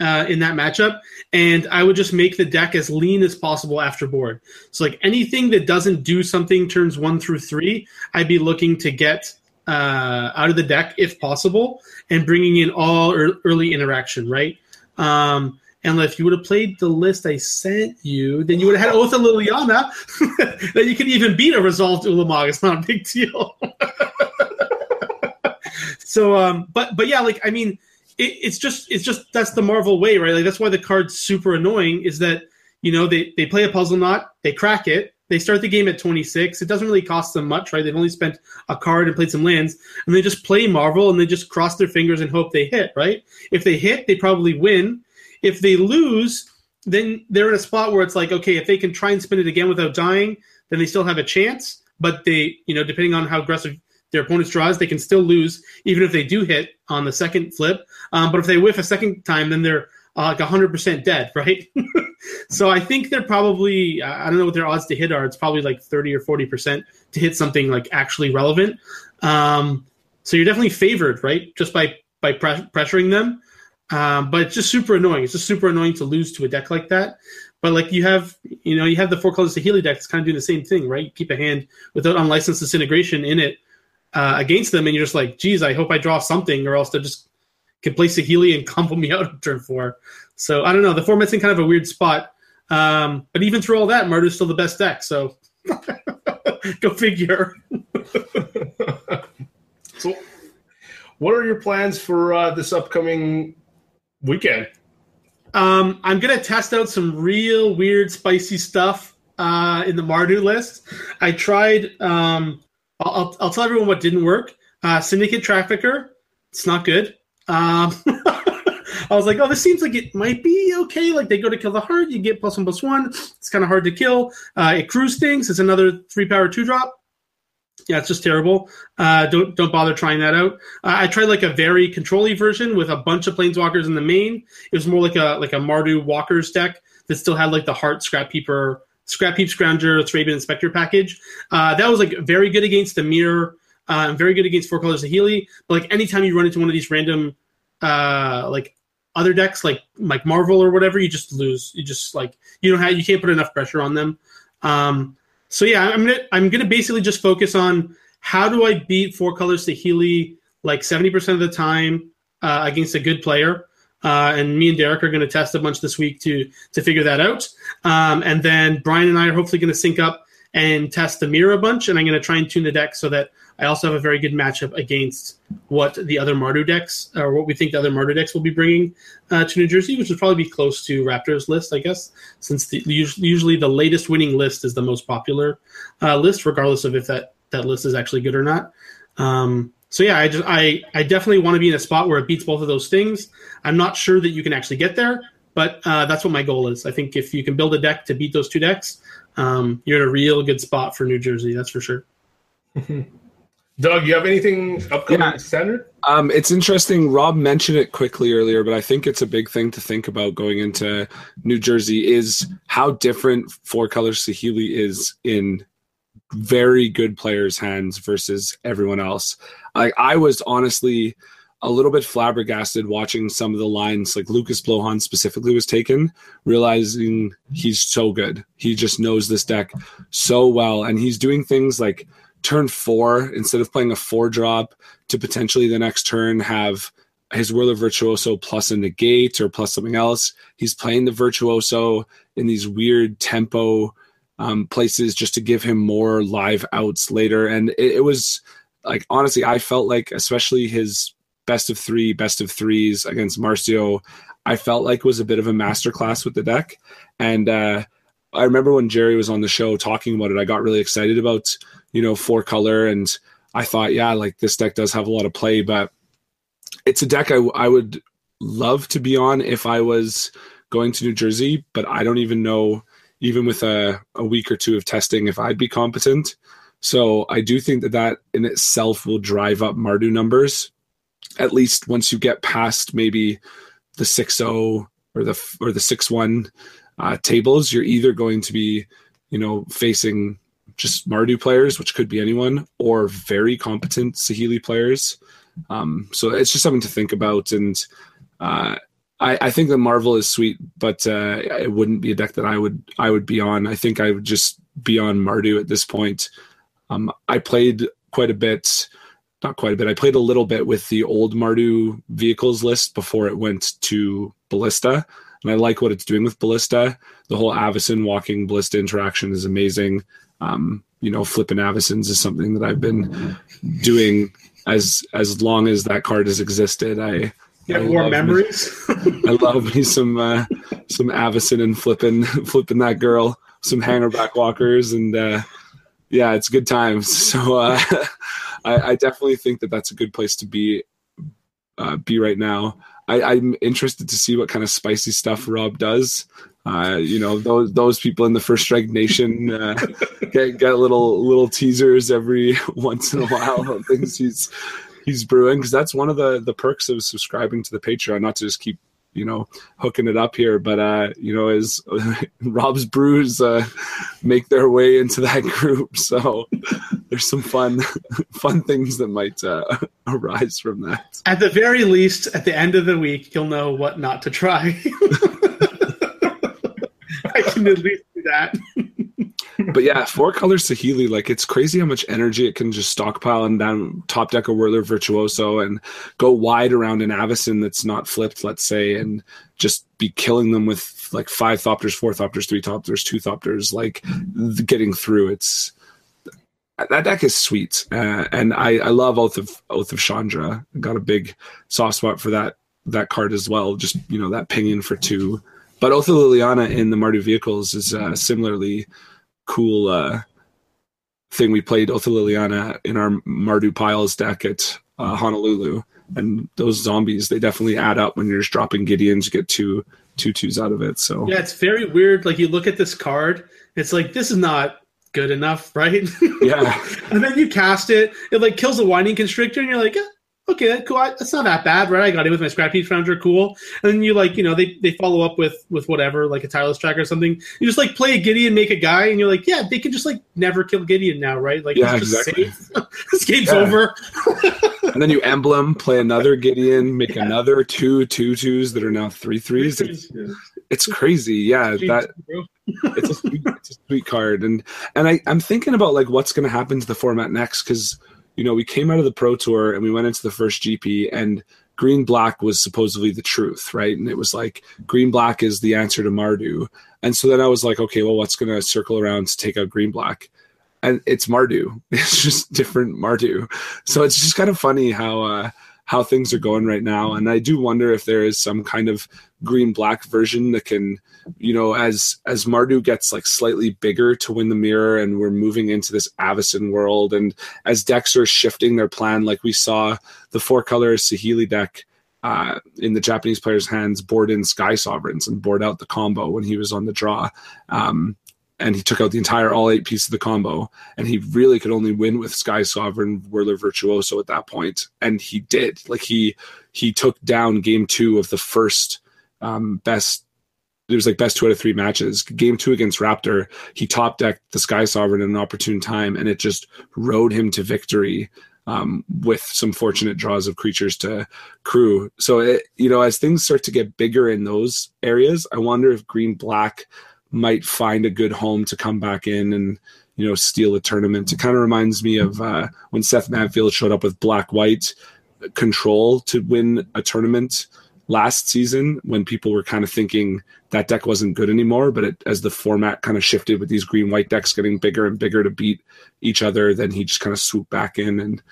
uh, in that matchup, and I would just make the deck as lean as possible after board. So like anything that doesn't do something turns one through three, I'd be looking to get uh, out of the deck if possible, and bringing in all early interaction, right? Um, and if you would have played the list I sent you, then you would have had Oath of Liliana that you could even beat a resolved Ulamog. It's not a big deal. so, um, but but yeah, like I mean, it, it's just it's just that's the Marvel way, right? Like that's why the card's super annoying. Is that you know they they play a Puzzleknot, they crack it, they start the game at 26. It doesn't really cost them much, right? They've only spent a card and played some lands, and they just play Marvel and they just cross their fingers and hope they hit, right? If they hit, they probably win. If they lose, then they're in a spot where it's like, okay, if they can try and spin it again without dying, then they still have a chance. But they, you know, depending on how aggressive their opponent's draws, they can still lose even if they do hit on the second flip. Um, but if they whiff a second time, then they're uh, like 100% dead, right? so I think they're probably, I don't know what their odds to hit are. It's probably like 30 or 40% to hit something like actually relevant. Um, so you're definitely favored, right? Just by, by pre- pressuring them. Um, but it's just super annoying. It's just super annoying to lose to a deck like that. But like you have, you know, you have the four colors Saheeli deck. It's kind of doing the same thing, right? You keep a hand without unlicensed disintegration in it uh, against them, and you're just like, geez, I hope I draw something, or else they just can play Saheeli and combo me out on turn four. So I don't know. The format's in kind of a weird spot. Um, but even through all that, Mardu's still the best deck. So go figure. so, what are your plans for uh, this upcoming weekend? Um, I'm gonna test out some real weird, spicy stuff uh, in the Mardu list. I tried um, I'll, I'll, I'll tell everyone what didn't work. Uh, Syndicate Trafficker, it's not good. Um, I was like, oh, this seems like it might be okay. Like they go to kill the heart, you get plus one plus one. It's kind of hard to kill. Uh, it cruise things. It's another three power two drop. Yeah, it's just terrible. Uh, don't don't bother trying that out. Uh, I tried like a very controlly version with a bunch of planeswalkers in the main. It was more like a like a Mardu Walkers deck that still had like the Heart Scrap Heaper, Scrapheap Scrounger, Thraben Inspector package. Uh, that was like very good against the mirror, uh, very good against four colors Saheeli. But like anytime you run into one of these random uh, like other decks like like Marvel or whatever, you just lose. You just like you don't have you can't put enough pressure on them. Um, so yeah, I'm gonna I'm gonna basically just focus on how do I beat four colors Saheeli like 70% of the time uh, against a good player. Uh, and me and Derek are going to test a bunch this week to to figure that out. Um, and then Brian and I are hopefully going to sync up and test the mirror a bunch. And I'm going to try and tune the deck so that I also have a very good matchup against what the other Mardu decks or what we think the other Mardu decks will be bringing uh, to New Jersey, which would probably be close to Raptors list, I guess, since the, usually the latest winning list is the most popular uh, list, regardless of if that that list is actually good or not. Um, so yeah, I just I I definitely want to be in a spot where it beats both of those things. I'm not sure that you can actually get there, but uh, that's what my goal is. I think if you can build a deck to beat those two decks, um, you're in a real good spot for New Jersey. That's for sure. Doug, you have anything upcoming yeah. standard? Um, it's interesting. Rob mentioned it quickly earlier, but I think it's a big thing to think about going into New Jersey is how different Four Colors Saheeli is in very good players' hands versus everyone else. Like I was honestly a little bit flabbergasted watching some of the lines, like Lukas Blohon specifically was taken, realizing he's so good. He just knows this deck so well, and he's doing things like turn four, instead of playing a four drop to potentially the next turn have his Whirler Virtuoso plus a negate or plus something else, he's playing the Virtuoso in these weird tempo um, places just to give him more live outs later. And it, it was like, honestly, I felt like, especially his best of three, best of threes against Marcio, I felt like was a bit of a masterclass with the deck. And uh, I remember when Jerry was on the show talking about it, I got really excited about you know, four color. And I thought, yeah, like this deck does have a lot of play, but it's a deck I, I would love to be on if I was going to New Jersey, but I don't even know, even with a, a week or two of testing, if I'd be competent. So I do think that that in itself will drive up Mardu numbers, at least once you get past maybe the 6-0 or the or the 6-1 uh, tables, you're either going to be, you know, facing just Mardu players, which could be anyone, or very competent Saheeli players. Um, so it's just something to think about. And uh, I, I, think that Marvel is sweet, but uh, it wouldn't be a deck that I would I would be on. I think I would just be on Mardu at this point. Um, I played quite a bit, not quite a bit. I played a little bit with the old Mardu vehicles list before it went to Ballista, and I like what it's doing with Ballista. The whole Avacyn walking Ballista interaction is amazing um, you know, flipping Avacyns is something that I've been doing as as long as that card has existed. I you have more memories. Me, I love me some uh, some Avacyn and flipping flipping that girl, some Hangarback Walkers, and uh, yeah, it's good times. So uh, I, I, definitely think that that's a good place to be uh, be right now. I, am interested to see what kind of spicy stuff Rob does. Uh, you know, those those people in the First Strike Nation uh, get get little little teasers every once in a while on things he's he's brewing because that's one of the the perks of subscribing to the Patreon. Not to just keep you know hooking it up here. But uh you know as rob's brews uh make their way into that group. So there's some fun fun things that might uh arise from that. At the very least at the end of the week you'll know what not to try. I can at least do that but yeah, four colors Saheeli, like it's crazy how much energy it can just stockpile and down top deck a Whirler Virtuoso and go wide around an Avacyn that's not flipped, let's say, and just be killing them with like five Thopters, four Thopters, three Thopters, two Thopters, like getting through. It's that deck is sweet, uh, and I, I love Oath of Oath of Chandra. Got a big soft spot for that that card as well. Just you know that pinging for two. But Oath of Liliana in the Mardu vehicles is uh, similarly cool uh, thing. We played Oath of Liliana in our Mardu Piles deck at uh, Honolulu, and those zombies they definitely add up when you're just dropping Gideons. You get two two twos out of it. So yeah, it's very weird. Like you look at this card, it's like this is not good enough, right? Yeah. and then you cast it, it like kills a winding constrictor, and you're like, eh, okay, that, cool. I, that's not that bad, right? I got it with my scrappy founder, cool. And then you like, you know, they, they follow up with with whatever, like a tireless track or something. You just like play a Gideon, make a guy, and you're like, yeah, they can just like never kill Gideon now, right? Like, Yeah, just exactly. this game's Yeah. over. and then you emblem, play another Gideon, make another two two twos that are now three threes. It's, it's crazy. Yeah, that Bro. it's a sweet, it's a sweet card, and and I I'm thinking about like what's going to happen to the format next because you know we came out of the Pro Tour and we went into the first GP and green black was supposedly the truth, right? And it was like green black is the answer to Mardu, and so then I was like, okay, well, what's going to circle around to take out green black? And it's Mardu. It's just different Mardu. So it's just kind of funny how uh, how things are going right now, and I do wonder if there is some kind of green black version that can you know, as as Mardu gets like slightly bigger to win the mirror, and we're moving into this Avacyn world, and as decks are shifting their plan, like we saw the four color Saheeli deck uh, in the Japanese player's hands board in Sky Sovereigns and board out the combo when he was on the draw. Um, and he took out the entire all eight piece of the combo, and he really could only win with Sky Sovereign Whirler Virtuoso at that point, and he did. Like he he took down game two of the first um, best it was like best two out of three matches. Game two against Raptor, he top decked the Sky Sovereign at an opportune time, and it just rode him to victory um, with some fortunate draws of creatures to crew. So, it, you know, as things start to get bigger in those areas, I wonder if Green Black might find a good home to come back in and you know steal a tournament. It kind of reminds me of uh, when Seth Manfield showed up with Black White control to win a tournament last season when people were kind of thinking that deck wasn't good anymore but it, as the format kind of shifted with these green white decks getting bigger and bigger to beat each other then he just kind of swooped back in and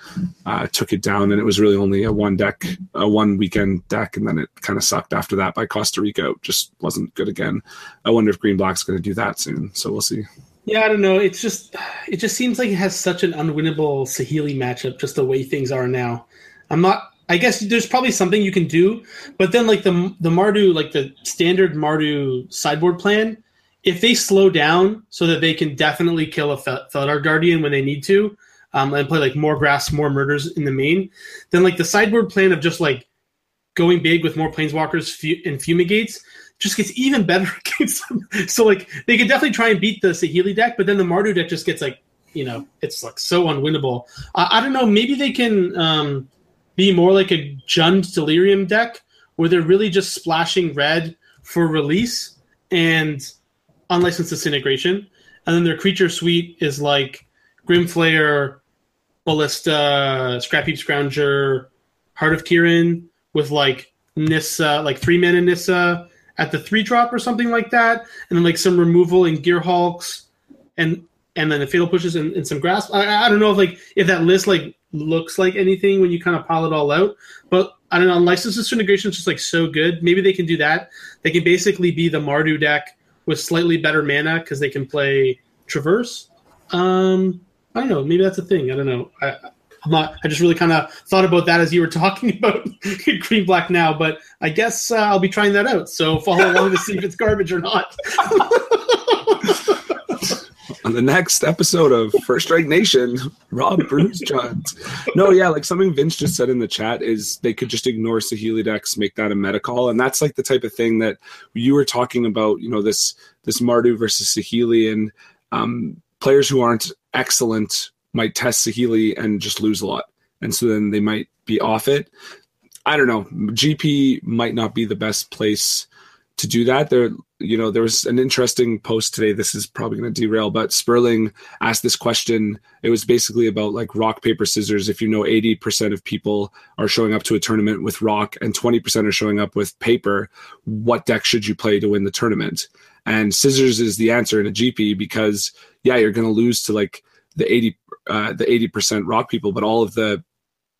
uh, took it down and it was really only a one deck a one weekend deck and then it kind of sucked after that by costa rica just wasn't good again i wonder if green black's going to do that soon so we'll see Yeah, I don't know. It's just it just seems like it has such an unwinnable Saheeli matchup, just the way things are now. I'm not. I guess there's probably something you can do, but then like the the Mardu, like the standard Mardu sideboard plan, if they slow down so that they can definitely kill a Fel- Feldar Guardian when they need to, um, and play like more grass, more murders in the main, then like the sideboard plan of just like going big with more planeswalkers and fumigates just gets even better against them. So like they could definitely try and beat the Saheeli deck, but then the Mardu deck just gets like you know it's like so unwinnable. Uh, I don't know. Maybe they can um, be more like a Jund Delirium deck where they're really just splashing red for release and unlicensed disintegration, and then their creature suite is like Grimflayer, Ballista, Scrapheap Scrounger, Heart of Kiran with like Nissa, like three mana Nissa at the three drop or something like that, and then like some removal in Gearhulks, and and then the fatal pushes and, and some grasp. I, I don't know if like if that list like looks like anything when you kind of pile it all out, but I don't know. Licensed disintegration is just like so good. Maybe they can do that. They can basically be the Mardu deck with slightly better mana because they can play Traverse. Um, I don't know. Maybe that's a thing. I don't know. I, I'm not. I just really kind of thought about that as you were talking about green black now, but I guess uh, I'll be trying that out. So follow along to see if it's garbage or not. on the next episode of First Strike Nation, Rob Bruce Johns. No, yeah, like something Vince just said in the chat is they could just ignore Saheeli decks, make that a meta call, and that's like the type of thing that you were talking about. You know, this this Mardu versus Saheeli, and um, players who aren't excellent might test Saheeli and just lose a lot, and so then they might be off it. I don't know. GP might not be the best place to do that. There, you know, there was an interesting post today. This is probably going to derail, but Sperling asked this question. It was basically about like rock, paper, scissors. If you know 80% of people are showing up to a tournament with rock and 20% are showing up with paper, what deck should you play to win the tournament? And scissors is the answer in a GP because, yeah, you're going to lose to like the 80, uh, the 80% rock people, but all of the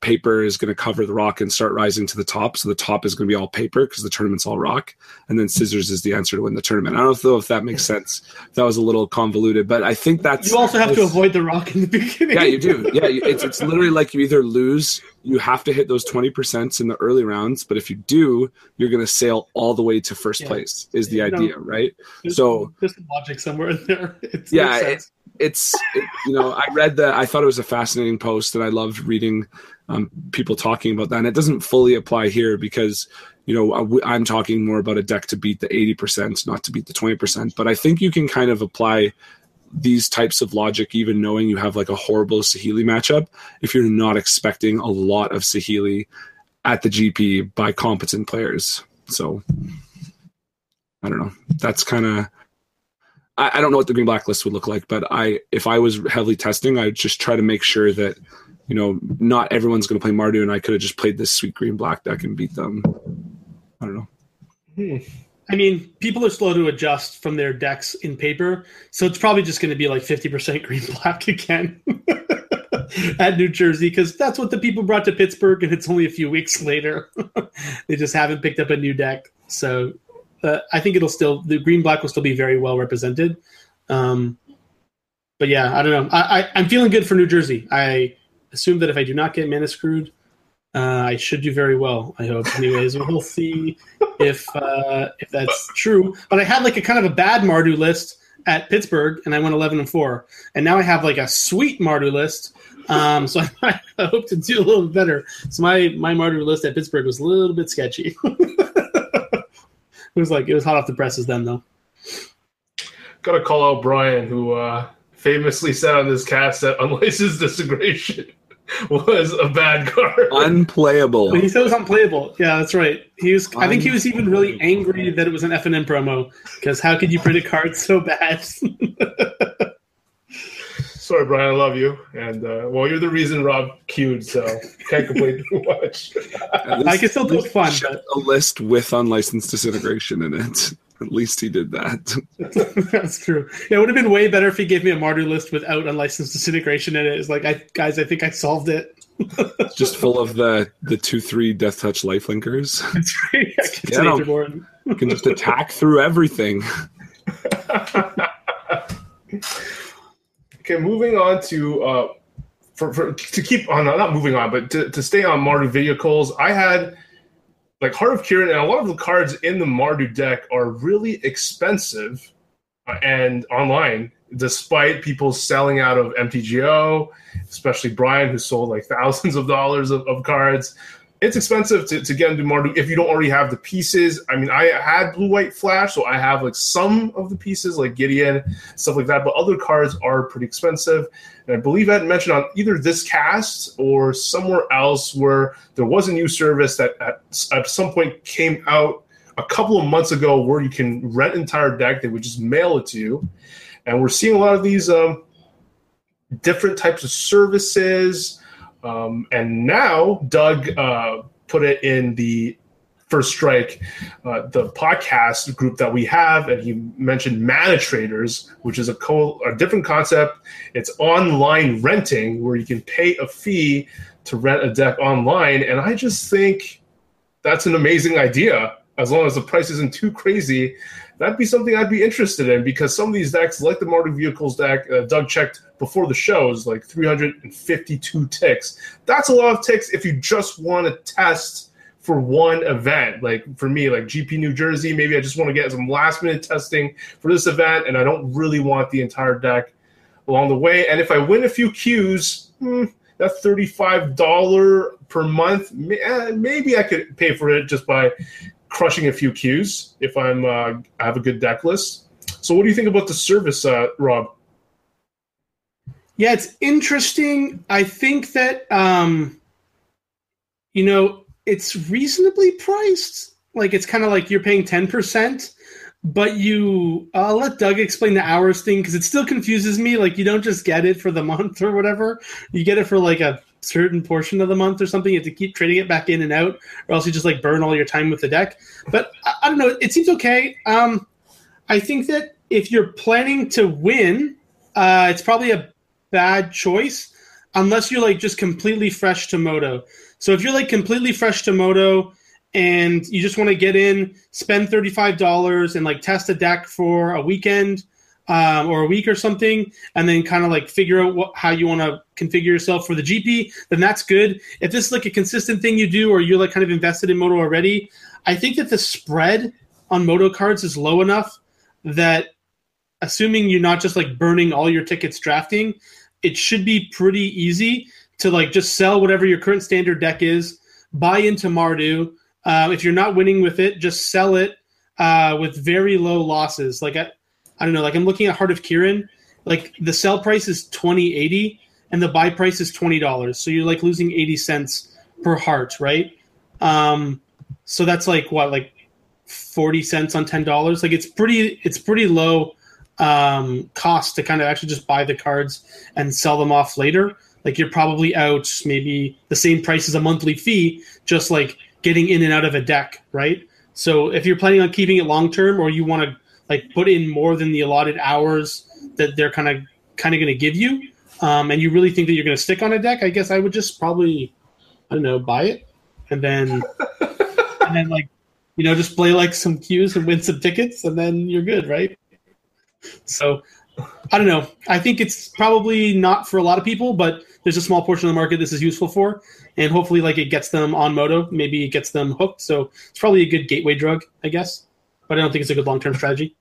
paper is going to cover the rock and start rising to the top. So the top is going to be all paper because the tournament's all rock. And then scissors is the answer to win the tournament. I don't know if that makes sense. That was a little convoluted, but I think that's. You also have to avoid the rock in the beginning. Yeah, you do. Yeah, it's, it's literally like you either lose, you have to hit those 20% in the early rounds. But if you do, you're going to sail all the way to first Yeah. place, is the You know, idea, right? There's- so- there's some logic somewhere in there. It Yeah, it- it's it, you know I read that I thought it was a fascinating post and I loved reading um, people talking about that. And it doesn't fully apply here because you know I'm talking more about a deck to beat the eighty percent, not to beat the twenty percent. But I think you can kind of apply these types of logic even knowing you have like a horrible Saheeli matchup if you're not expecting a lot of Saheeli at the GP by competent players. So I don't know. That's kind of I, I, don't know what the green blacklist would look like, but I if I was heavily testing, I would just try to make sure that you know not everyone's going to play Mardu, and I could have just played this sweet green black deck and beat them. I don't know. Hmm. I mean, people are slow to adjust from their decks in paper, so it's probably just going to be like fifty percent green black again. at New Jersey because that's what the people brought to Pittsburgh, and it's only a few weeks later. they just haven't picked up a new deck, so uh, I think it'll still the green black will still be very well represented. Um, but yeah, I don't know. I, I, am feeling good for New Jersey. I assume that if I do not get mana screwed, uh, I should do very well. I hope. Anyways, we'll see if uh, if that's true. But I had like a kind of a bad Mardu list at Pittsburgh, and I went 11 and four. And now I have like a sweet Mardu list. Um, so I, I hope to do a little better. So my my Mardu list at Pittsburgh was a little bit sketchy. it was like it was hot off the presses then though. Got to call out Brian, who uh, famously said on this cast that unlicensed disintegration was a bad card. Unplayable. He said it was unplayable. Yeah, that's right. He was. I think he was even really angry that it was an FNM promo because how could you print a card so bad? Sorry, Brian. I love you, and uh, well, you're the reason Rob queued, so can't complain too much. I can still do fun. But... A list with unlicensed disintegration in it. At least he did that. That's true. Yeah, it would have been way better if he gave me a Mardu list without unlicensed disintegration in it. It's like, I guys, I think I solved it. it's just full of the the two three deathtouch lifelinkers. That's right. Yeah, you can just attack through everything. Okay, moving on to uh, for, for to keep on not moving on, but to, to stay on Mardu vehicles, I had like Heart of Kiran and a lot of the cards in the Mardu deck are really expensive uh, and online, despite people selling out of MTGO, especially Brian, who sold like thousands of dollars of, of cards it's expensive to, to get into Mardu if you don't already have the pieces. I mean, I had blue white flash, so I have like some of the pieces, like Gideon, stuff like that. But other cards are pretty expensive. And I believe I had mentioned on either this cast or somewhere else where there was a new service that at, at some point came out a couple of months ago where you can rent entire deck. They would just mail it to you. And we're seeing a lot of these um, different types of services um, and now Doug uh, put it in the First Strike, uh, the podcast group that we have, and he mentioned ManaTraders, which is a, co- a different concept. It's online renting where you can pay a fee to rent a deck online, and I just think that's an amazing idea. As long as the price isn't too crazy, that'd be something I'd be interested in because some of these decks, like the Mardu Vehicles deck, uh, Doug checked before the show, is like 352 ticks. That's a lot of ticks if you just want to test for one event. Like for me, like GP New Jersey, maybe I just want to get some last minute testing for this event, and I don't really want the entire deck along the way. And if I win a few queues, hmm, that $35 per month, eh, maybe I could pay for it just by crushing a few queues if I'm uh, I have a good deck list. So, what do you think about the service, uh, Rob? Yeah, it's interesting. I think that um, you know it's reasonably priced. Like it's kind of like you're paying ten percent, but you. I'll let Doug explain the hours thing because it still confuses me. Like you don't just get it for the month or whatever. You get it for like a certain portion of the month or something. You have to keep trading it back in and out, or else you just like burn all your time with the deck. But I, I don't know. It seems okay. Um, I think that if you're planning to win, uh, it's probably a bad choice unless you're like just completely fresh to MODO. So if you're like completely fresh to MODO and you just want to get in, spend thirty five dollars and like test a deck for a weekend um, or a week or something, and then kind of like figure out what, how you want to configure yourself for the GP, then that's good. If this is like a consistent thing you do, or you're like kind of invested in MODO already, I think that the spread on MODO cards is low enough that assuming you're not just like burning all your tickets drafting, it should be pretty easy to like just sell whatever your current standard deck is, buy into Mardu. Uh, if you're not winning with it, just sell it uh, with very low losses. Like I, I don't know, like I'm looking at Heart of Kiran, like the sell price is twenty eighty and the buy price is twenty dollars. So you're like losing eighty cents per heart, right? Um, so that's like what, like forty cents on ten dollars. Like it's pretty, it's pretty low um, cost to kind of actually just buy the cards and sell them off later. Like you're probably out maybe the same price as a monthly fee, just like getting in and out of a deck, right? So if you're planning on keeping it long term, or you want to like put in more than the allotted hours that they're kind of kind of going to give you, um, and you really think that you're going to stick on a deck, I guess I would just probably I don't know buy it and then and then like you know just play like some cues and win some tickets, and then you're good, right? So I don't know. I think it's probably not for a lot of people, but there's a small portion of the market this is useful for, and hopefully, like it gets them on MODO. Maybe it gets them hooked. So it's probably a good gateway drug, I guess. But I don't think it's a good long term strategy.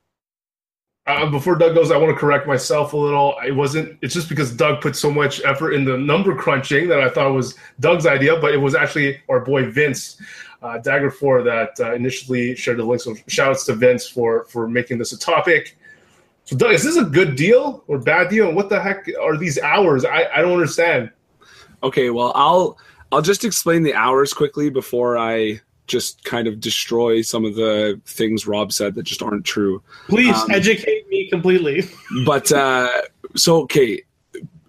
Uh, before Doug goes, I want to correct myself a little. It wasn't. It's just because Doug put so much effort in the number crunching that I thought was Doug's idea, but it was actually our boy Vince uh, Dagger Four that uh, initially shared the link. So shoutouts to Vince for for making this a topic. So, Doug, is this a good deal or bad deal? And what the heck are these hours? I, I don't understand. Okay, well, I'll I'll just explain the hours quickly before I just kind of destroy some of the things Rob said that just aren't true. Please um, educate me completely. but uh, so okay,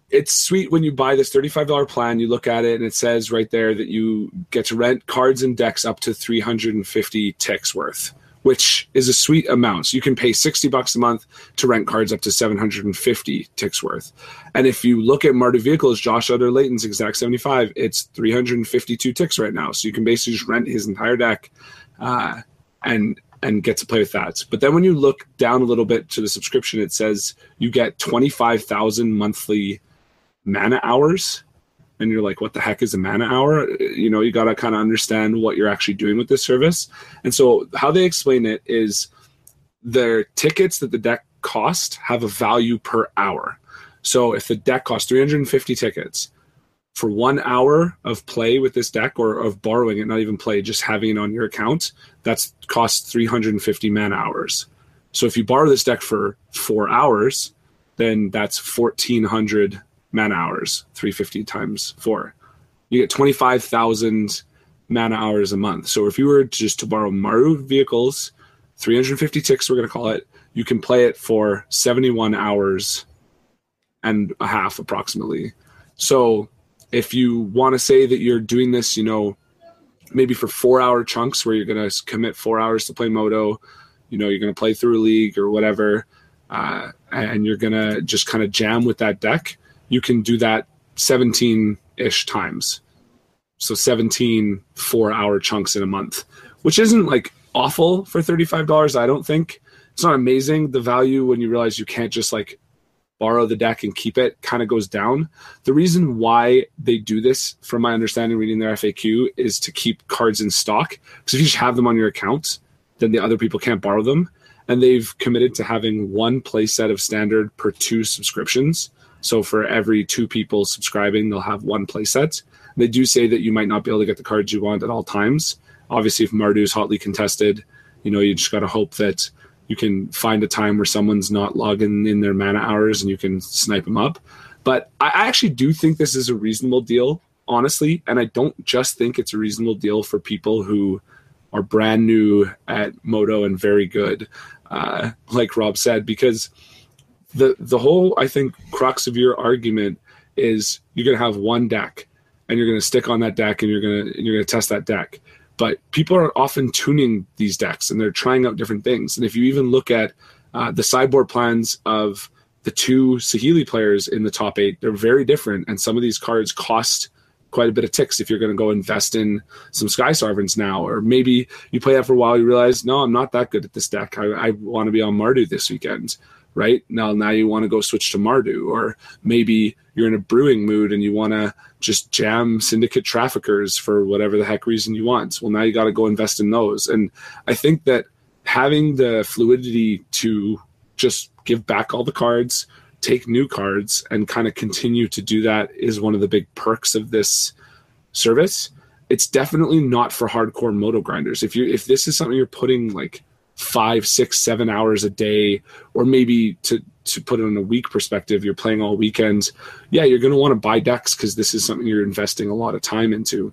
it's sweet when you buy this $35 plan you look at it and it says right there that you get to rent cards and decks up to 350 ticks worth which is a sweet amount. So you can pay 60 bucks a month to rent cards up to 750 ticks worth. And if you look at Mardu vehicles, Josh Utter-Leyton's exact 75, it's 352 ticks right now. So you can basically just rent his entire deck uh, and and get to play with that. But then when you look down a little bit to the subscription, it says you get 25,000 monthly mana hours and you're like, what the heck is a mana hour? You know, you got to kind of understand what you're actually doing with this service. And so, how they explain it is their tickets that the deck cost have a value per hour. So, if the deck costs 350 tickets for one hour of play with this deck or of borrowing it, not even play, just having it on your account, that's cost 350 mana hours. So, if you borrow this deck for four hours, then that's 1400 mana hours, 350 times four. You get 25,000 mana hours a month. So if you were just to borrow Mardu vehicles, 350 ticks, we're going to call it, you can play it for 71 hours and a half approximately. So if you want to say that you're doing this, you know, maybe for four hour chunks where you're going to commit four hours to play MODO, you know, you're going to play through a league or whatever, uh, and you're going to just kind of jam with that deck you can do that 17 ish times. So 17 four hour chunks in a month, which isn't like awful for $35. I don't think it's not amazing. The value when you realize you can't just like borrow the deck and keep it kind of goes down. The reason why they do this, from my understanding, reading their FAQ, is to keep cards in stock. Because if you just have them on your account, then the other people can't borrow them. And they've committed to having one play set of standard per two subscriptions. So for every two people subscribing, they'll have one playset. They do say that you might not be able to get the cards you want at all times. Obviously, if Mardu is hotly contested, you know you just got to hope that you can find a time where someone's not logging in their mana hours and you can snipe them up. But I actually do think this is a reasonable deal, honestly, and I don't just think it's a reasonable deal for people who are brand new at MODO and very good, uh, like Rob said, because the the whole I think crux of your argument is you're going to have one deck and you're going to stick on that deck and you're going to you're going to test that deck. But people are often tuning these decks and they're trying out different things. And if you even look at uh, the sideboard plans of the two Saheeli players in the top eight, they're very different. And some of these cards cost quite a bit of ticks if you're going to go invest in some Sky Sovereigns now. Or maybe you play that for a while, you realize, no, I'm not that good at this deck. I, I want to be on Mardu this weekend right? Now, now you want to go switch to Mardu, or maybe you're in a brewing mood and you want to just jam syndicate traffickers for whatever the heck reason you want. Well, now you got to go invest in those. And I think that having the fluidity to just give back all the cards, take new cards, and kind of continue to do that is one of the big perks of this service. It's definitely not for hardcore MODO grinders. If you if this is something you're putting like five, six, seven hours a day, or maybe to to put it in a week perspective, you're playing all weekends. Yeah, you're going to want to buy decks because this is something you're investing a lot of time into.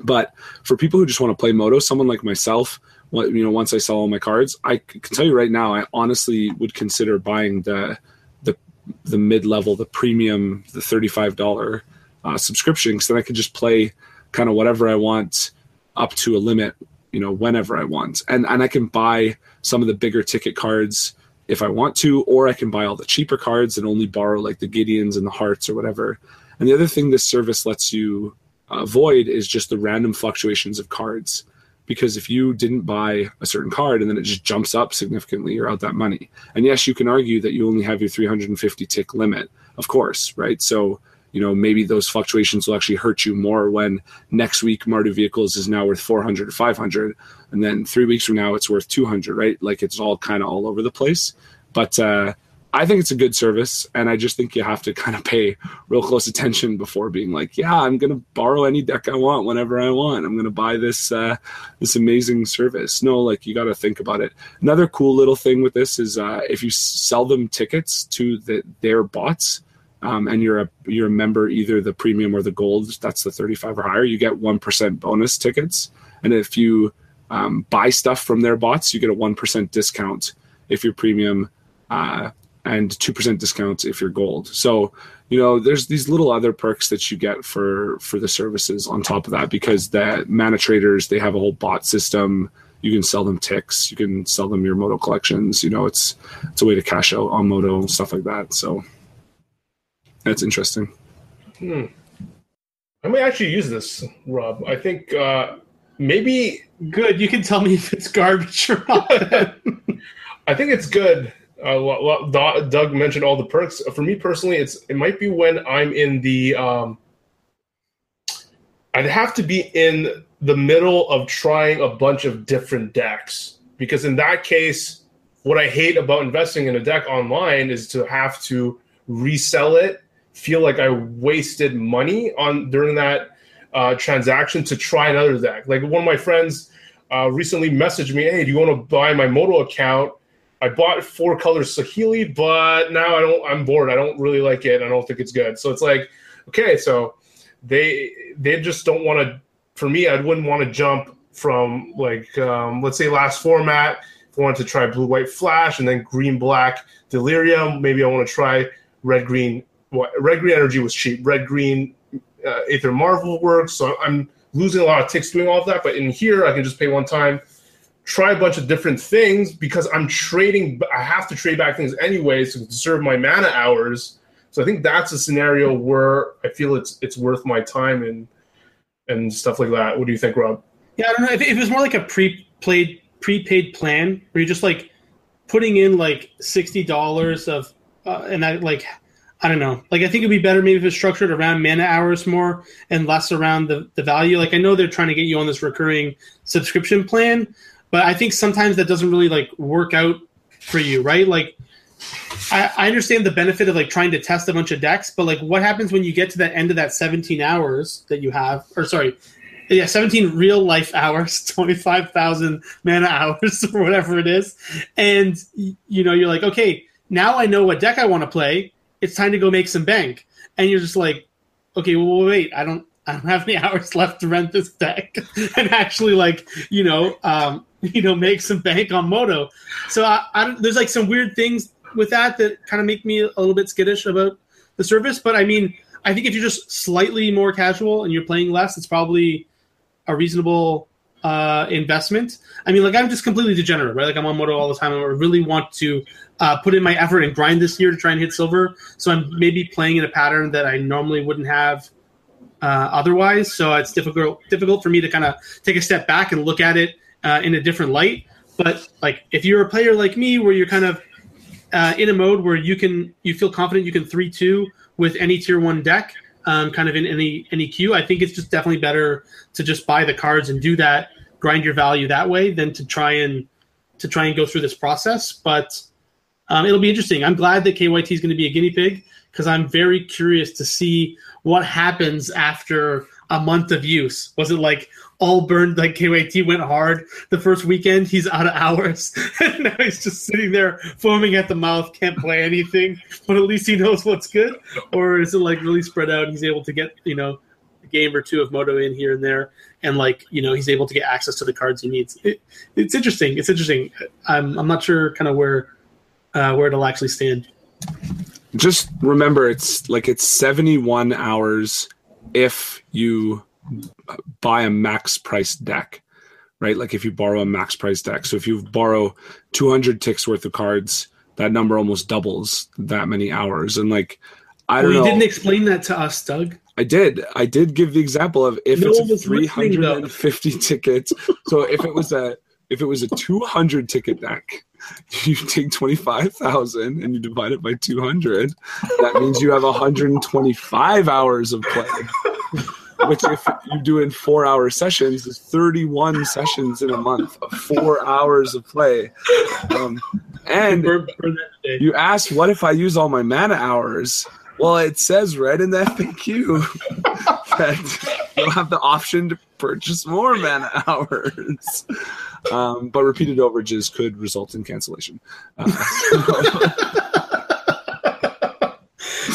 But for people who just want to play MODO, someone like myself, you know, once I sell all my cards, I can tell you right now, I honestly would consider buying the the the mid level, the premium, the thirty five dollar uh, subscription, because then I could just play kind of whatever I want up to a limit you know whenever I want, and and I can buy some of the bigger ticket cards if I want to, or I can buy all the cheaper cards and only borrow like the Gideons and the Hearts or whatever. And the other thing this service lets you uh, avoid is just the random fluctuations of cards. Because if you didn't buy a certain card and then it just jumps up significantly, you're out that money. And yes, you can argue that you only have your 350 tick limit, of course, right? So you know maybe those fluctuations will actually hurt you more when next week Mardu vehicles is now worth 400 or 500 and then three weeks from now it's worth 200 right? Like it's all kind of all over the place. But uh, i think it's a good service and i just think you have to kind of pay real close attention before being like yeah i'm going to borrow any deck i want whenever i want. I'm going to buy this uh, this amazing service. No like you got to think about it. Another cool little thing with this is uh, if you sell them tickets to the, their bots um, and you're a you're a member either the premium or the gold that's the 35 or higher. You get 1% bonus tickets. And if you um, buy stuff from their bots you get a 1% discount if you're premium uh, and 2% discount if you're gold. So you know there's these little other perks that you get for for the services on top of that because the ManaTraders they have a whole bot system. You can sell them ticks. You can sell them your MODO collections. You know it's it's a way to cash out on MODO stuff like that. So that's interesting. Hmm. I may actually use this, Rob. I think uh, maybe good. You can tell me if it's garbage or not. I think it's good. Uh, Doug mentioned all the perks. For me personally, it's it might be when I'm in the. Um, I'd have to be in the middle of trying a bunch of different decks because in that case, what I hate about investing in a deck online is to have to resell it feel like I wasted money on during that uh, transaction to try another deck. Like one of my friends uh, recently messaged me, "Hey, do you want to buy my MODO account?" I bought four colors Saheeli, but now I don't. I'm bored. I don't really like it. I don't think it's good. So it's like, okay, so they they just don't want to. For me, I wouldn't want to jump from like um, let's say last format. If I wanted to try blue white flash and then green black delirium, maybe I want to try red green what red green energy was cheap. Red green uh, Aether Marvel works. So I'm losing a lot of ticks doing all of that. But in here, I can just pay one time, try a bunch of different things because I'm trading. I have to trade back things anyways to conserve my mana hours. So I think that's a scenario where I feel it's it's worth my time and and stuff like that. What do you think, Rob? Yeah, I don't know. If, if it was more like a pre-played prepaid plan where you're just like putting in like sixty dollars of uh, and I like I don't know. Like I think it'd be better maybe if it's structured around mana hours more and less around the, the value. Like I know they're trying to get you on this recurring subscription plan, but I think sometimes that doesn't really like work out for you, right? Like I, I understand the benefit of like trying to test a bunch of decks, but like what happens when you get to the end of that 17 hours that you have, or sorry, yeah, 17 real life hours, 25,000 mana hours or whatever it is. And you know, you're like, okay, now I know what deck I want to play it's time to go make some bank. And you're just like, okay, well, wait, I don't, I don't have any hours left to rent this deck and actually like, you know, um, you know, make some bank on MODO. So I, I there's like some weird things with that that kind of make me a little bit skittish about the service. But I mean, I think if you're just slightly more casual and you're playing less, it's probably a reasonable uh, investment. I mean, like I'm just completely degenerate, right? Like I'm on MODO all the time. I really want to uh, put in my effort and grind this year to try and hit silver. So I'm maybe playing in a pattern that I normally wouldn't have uh, otherwise. So it's difficult difficult for me to kind of take a step back and look at it uh, in a different light. But like if you're a player like me, where you're kind of uh, in a mode where you can you feel confident you can three two with any tier one deck, um, kind of in any any queue, I think it's just definitely better to just buy the cards and do that, grind your value that way, than to try and to try and go through this process. But Um, it'll be interesting. I'm glad that KYT is going to be a guinea pig because I'm very curious to see what happens after a month of use. Was it like all burned like KYT went hard the first weekend? He's out of hours, and now he's just sitting there foaming at the mouth, can't play anything, but at least he knows what's good. Or is it like really spread out? And he's able to get you know a game or two of MODO in here and there, and like you know he's able to get access to the cards he needs. It, it's interesting. It's interesting. I'm I'm not sure kind of where uh, where it'll actually stand. Just remember, it's like it's 71 hours if you buy a max price deck, right? Like if you borrow a max price deck. So if you borrow 200 ticks worth of cards, that number almost doubles that many hours. And like, I don't well, you know. didn't explain that to us, Doug. I did. I did give the example of if No it's a was 350 tickets. So if it was a if it was a 200 ticket deck, you take 25,000 and you divide it by 200. That means you have 125 hours of play. Which, if you do in four hour sessions, is 31 sessions in a month of four hours of play. Um, and you ask, what if I use all my mana hours? Well, it says right in the FAQ that you'll have the option to purchase more mana hours. Um, but repeated overages could result in cancellation. Uh,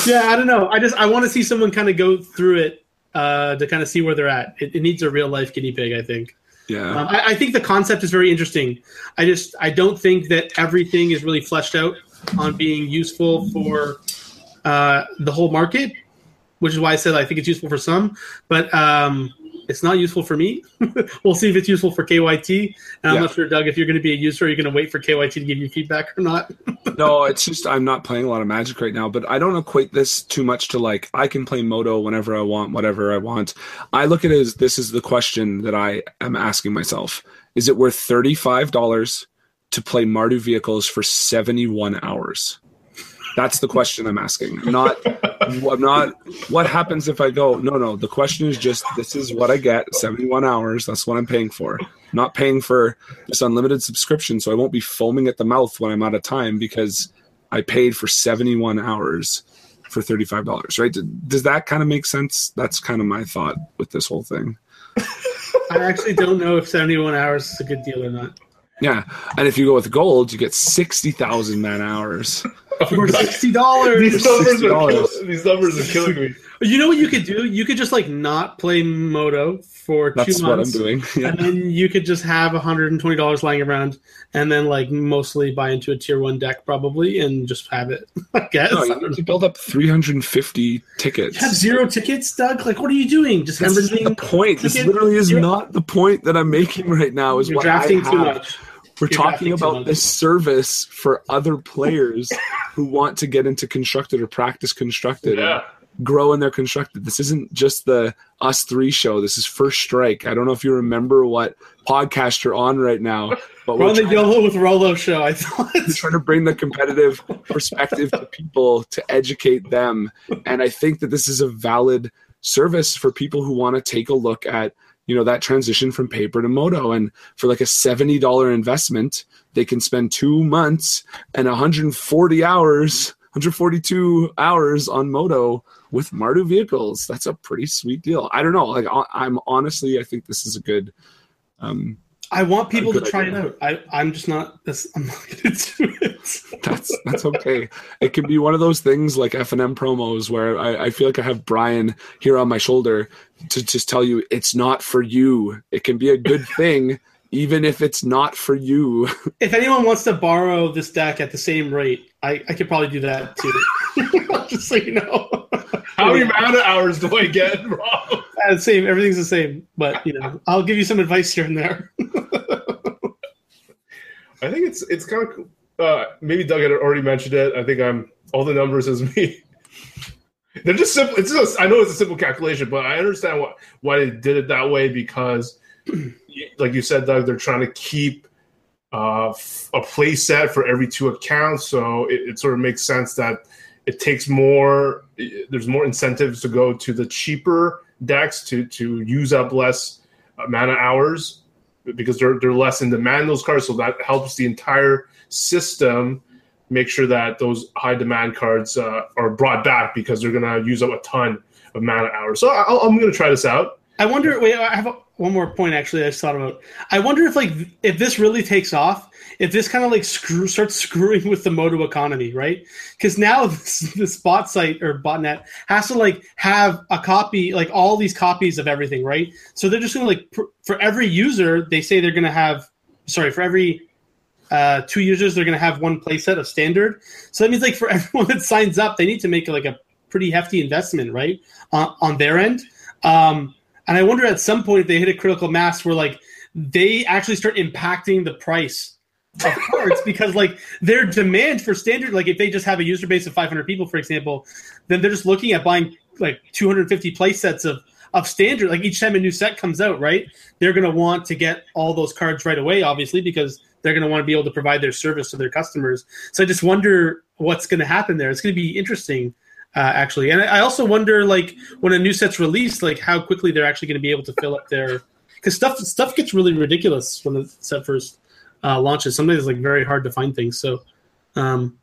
yeah, I don't know. I just I want to see someone kind of go through it uh, to kind of see where they're at. It, it needs a real life guinea pig, I think. yeah. Um, I, I think the concept is very interesting. I just I don't think that everything is really fleshed out on being useful for uh, the whole market, which is why I said I think it's useful for some, but um, it's not useful for me. we'll see if it's useful for KYT. And I'm Yeah. not sure, Doug, if you're going to be a user, are you going to wait for KYT to give you feedback or not? no, it's just I'm not playing a lot of Magic right now, but I don't equate this too much to like I can play MODO whenever I want, whatever I want. I look at it as this is the question that I am asking myself: Is it worth thirty five dollars to play Mardu vehicles for seventy one hours? That's the question I'm asking. Not, I'm not. What happens if I go? No, no. The question is just: This is what I get. Seventy-one hours. That's what I'm paying for. I'm not paying for this unlimited subscription, so I won't be foaming at the mouth when I'm out of time because I paid for seventy-one hours for thirty-five dollars. Right? Does that kind of make sense? That's kind of my thought with this whole thing. I actually don't know if 71 hours is a good deal or not. Yeah, and if you go with gold, you get sixty thousand man hours. Oh, for $60. These numbers, are $60. kill- these numbers are killing me. You know what you could do? You could just like not play MODO for That's two what I'm months. doing. Yeah. And then you could just have $120 lying around and then like mostly buy into a tier one deck probably and just have it. I guess. No, I you don't need know. to build up 350 tickets. You have zero tickets, Doug? Like what are you doing? Just This isn't the hemorrhaging? point. This ticket- literally is you're- not the point that I'm making right now. Is You're what drafting I too have. much. We're talking about this service for other players who want to get into constructed or practice constructed. Yeah. grow in their constructed. This isn't just the us three show. This is first strike. I don't know if you remember what podcast you're on right now, but We're we're on the trying, YOLO with Rolo show, I thought. we're trying to bring the competitive perspective to people to educate them. And I think that this is a valid service for people who want to take a look at you know that transition from paper to MODO. And for like a $70 investment they can spend two months and 140 hours 142 hours on MODO with mardu vehicles. That's a pretty sweet deal. I don't know. Like i'm honestly i think this is a good um I want people to try it out. I, I'm just not this I'm not gonna do it. that's that's okay it can be one of those things like FNM promos where I, I feel like i have brian here on my shoulder to just tell you it's not for you it can be a good thing even if it's not for you If anyone wants to borrow this deck at the same rate, I, I could probably do that too. just so you know. How many mana hours do I get, Rob? Uh, same, everything's the same. But you know, I'll give you some advice here and there. I think it's it's kind of cool. Uh, maybe Doug had already mentioned it. I think I'm all the numbers is me. They're just simple. It's just I know it's a simple calculation, but I understand why why they did it that way because, like you said, Doug, they're trying to keep uh, a play set for every two accounts. So it, it sort of makes sense that it takes more. There's more incentives to go to the cheaper decks to to use up less uh, mana hours because they're they're less in demand those cards, so that helps the entire system make sure that those high demand cards uh, are brought back because they're gonna use up a ton of mana hours. So i am gonna try this out. I wonder. Wait, I have a, one more point actually. I just thought about. I wonder if like if this really takes off, if this kind of like screw starts screwing with the MODO economy, right? Because now this, bot site or botnet has to like have a copy, like all these copies of everything, right? So they're just gonna like pr- for every user, they say they're gonna have. Sorry, for every uh, two users, they're gonna have one playset of standard. So that means like for everyone that signs up, they need to make like a pretty hefty investment, right, on, on their end. Um, and I wonder at some point if they hit a critical mass where like they actually start impacting the price of cards because like their demand for standard, like if they just have a user base of 500 people, for example, then they're just looking at buying like 250 play sets of of standard. Like each time a new set comes out, right? They're going to want to get all those cards right away, obviously, because they're going to want to be able to provide their service to their customers. So I just wonder what's going to happen there. It's going to be interesting uh, actually. And I also wonder, like, when a new set's released, like how quickly they're actually going to be able to fill up their because stuff stuff gets really ridiculous when the set first uh, launches. Sometimes it's like very hard to find things. So, um,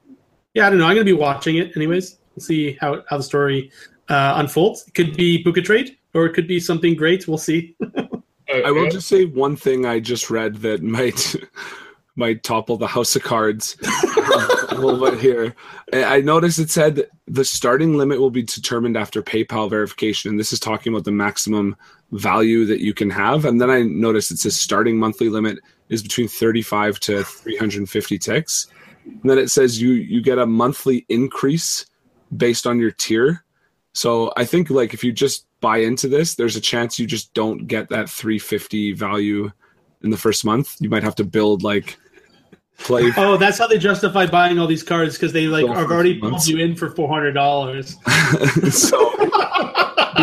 yeah, I don't know. I'm going to be watching it anyways. We'll see how how the story uh, unfolds. It could be Book Trade, or it could be something great. We'll see. I will just say one thing I just read that might might topple the house of cards a little bit here. I noticed it said the starting limit will be determined after PayPal verification. And this is talking about the maximum value that you can have. And then I noticed it says starting monthly limit is between 35 to 350 ticks. And then it says you you get a monthly increase based on your tier. So I think like if you just buy into this, there's a chance you just don't get that 350 value in the first month. You might have to build like play. Oh, that's how they justify buying all these cards because they like have already pulled you in for four hundred dollars. so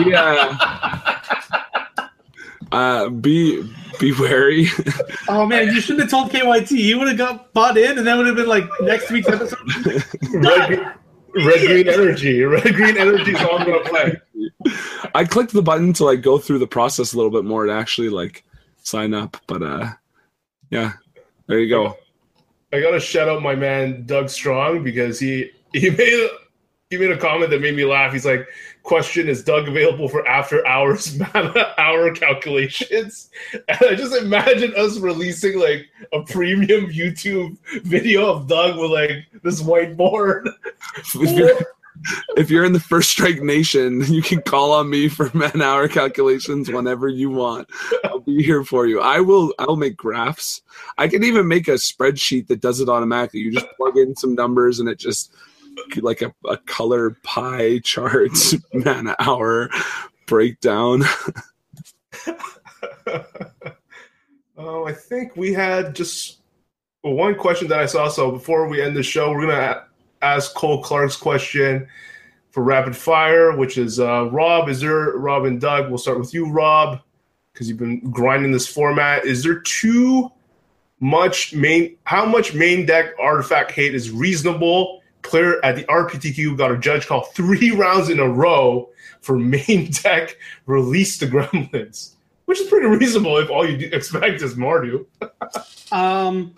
yeah, uh, be be wary. oh man, you shouldn't have told KYT. You would have got bought in, and that would have been like next week's episode. red, red green energy. Red green energy is all I'm gonna play. I clicked the button to like go through the process a little bit more to actually like sign up, but uh, yeah, there you go. I gotta shout out my man Doug Strong because he he made he made a comment that made me laugh. He's like, "Question: Is Doug available for after hours hour calculations?" And I just imagine us releasing like a premium YouTube video of Doug with like this whiteboard if you're in the first strike nation, you can call on me for man hour calculations whenever you want. I'll be here for you. I will I'll make graphs. I can even make a spreadsheet that does it automatically. You just plug in some numbers and it just like a, a color pie chart man hour breakdown. oh, I think we had just one question that I saw. So before we end the show, we're gonna ask Cole Clark's question for rapid fire, which is uh, Rob. Is there Rob and Doug? We'll start with you, Rob, because you've been grinding this format. Is there too much main? How much main deck artifact hate is reasonable? Player at the RPTQ got a judge call three rounds in a row for main deck release the Gremlins, which is pretty reasonable if all you expect is Mardu. um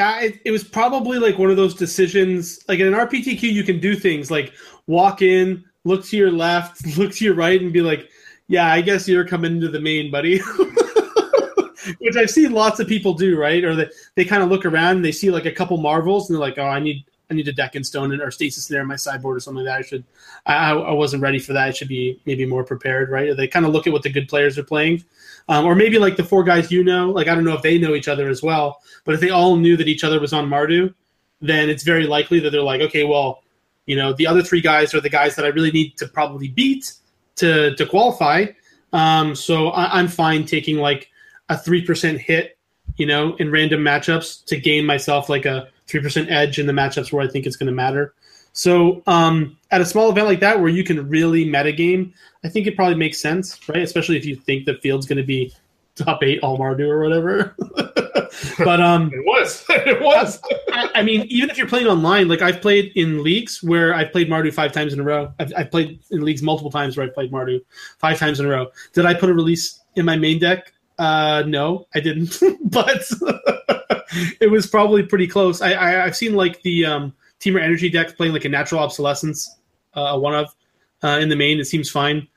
yeah, it, it was probably like one of those decisions. Like in an RPTQ, you can do things like walk in, look to your left, look to your right, and be like, "Yeah, I guess you're coming into the main, buddy." Which I've seen lots of people do, right? Or they, they kind of look around and they see like a couple marvels and they're like, "Oh, I need I need a deck and stone and or Stasis Snare in my sideboard or something like that. I should I, I wasn't ready for that. I should be maybe more prepared, right? They kind of look at what the good players are playing um, or maybe like the four guys you know, like I don't know if they know each other as well, but if they all knew that each other was on Mardu, then it's very likely that they're like, okay, well, you know, the other three guys are the guys that I really need to probably beat to to qualify. Um, so I, I'm fine taking like a three percent hit, you know, in random matchups to gain myself like a three percent edge in the matchups where I think it's going to matter. So um, at a small event like that where you can really metagame, I think it probably makes sense, right? Especially if you think the field's going to be top eight all Mardu or whatever. but um, it was, it was. I, I, mean, even if you're playing online, like I've played in leagues where I've played Mardu five times in a row. I've, I've played in leagues multiple times where I've played Mardu five times in a row. Did I put a release in my main deck? Uh, no, I didn't. but it was probably pretty close. I, I I've seen like the um Temur Energy deck playing like a natural obsolescence, uh, one of uh, in the main. It seems fine.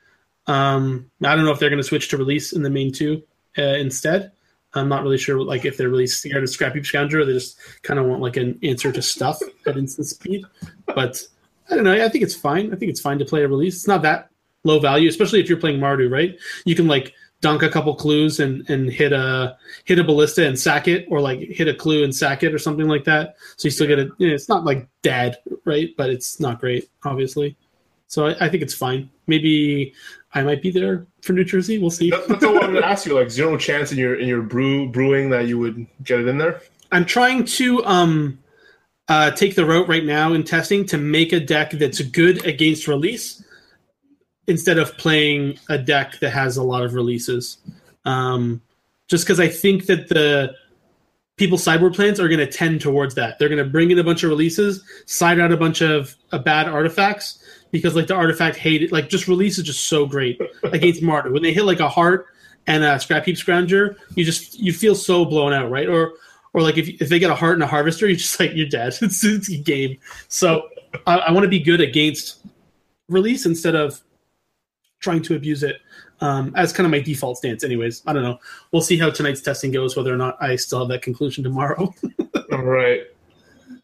Um, I don't know if they're going to switch to release in the main two uh, instead. I'm not really sure, like if they're really scared of Scrapheap or they just kind of want like an answer to stuff at instant speed. But I don't know. I think it's fine. I think it's fine to play a release. It's not that low value, especially if you're playing Mardu, right? You can like dunk a couple clues and and hit a hit a ballista and sack it, or like hit a clue and sack it, or something like that. So you still get it. You know, it's not like dead, right? But it's not great, obviously. So I, I think it's fine. Maybe I might be there for New Jersey. We'll see. That, that's all I wanted to ask you. Like zero chance in your in your brew brewing that you would get it in there. I'm trying to um uh, take the route right now in testing to make a deck that's good against release instead of playing a deck that has a lot of releases. Um, just because I think that the people sideboard plans are going to tend towards that. They're going to bring in a bunch of releases, side out a bunch of uh, bad artifacts because like the artifact hated like just release is just so great against Mardu. When they hit like a heart and a Scrapheap Scrounger, you just you feel so blown out, right? Or or like if, if they get a heart and a harvester, you're just like you're dead. It's, it's a game. So I, I want to be good against release instead of trying to abuse it um, as kind of my default stance. Anyways, I don't know. We'll see how tonight's testing goes. Whether or not I still have that conclusion tomorrow. All right.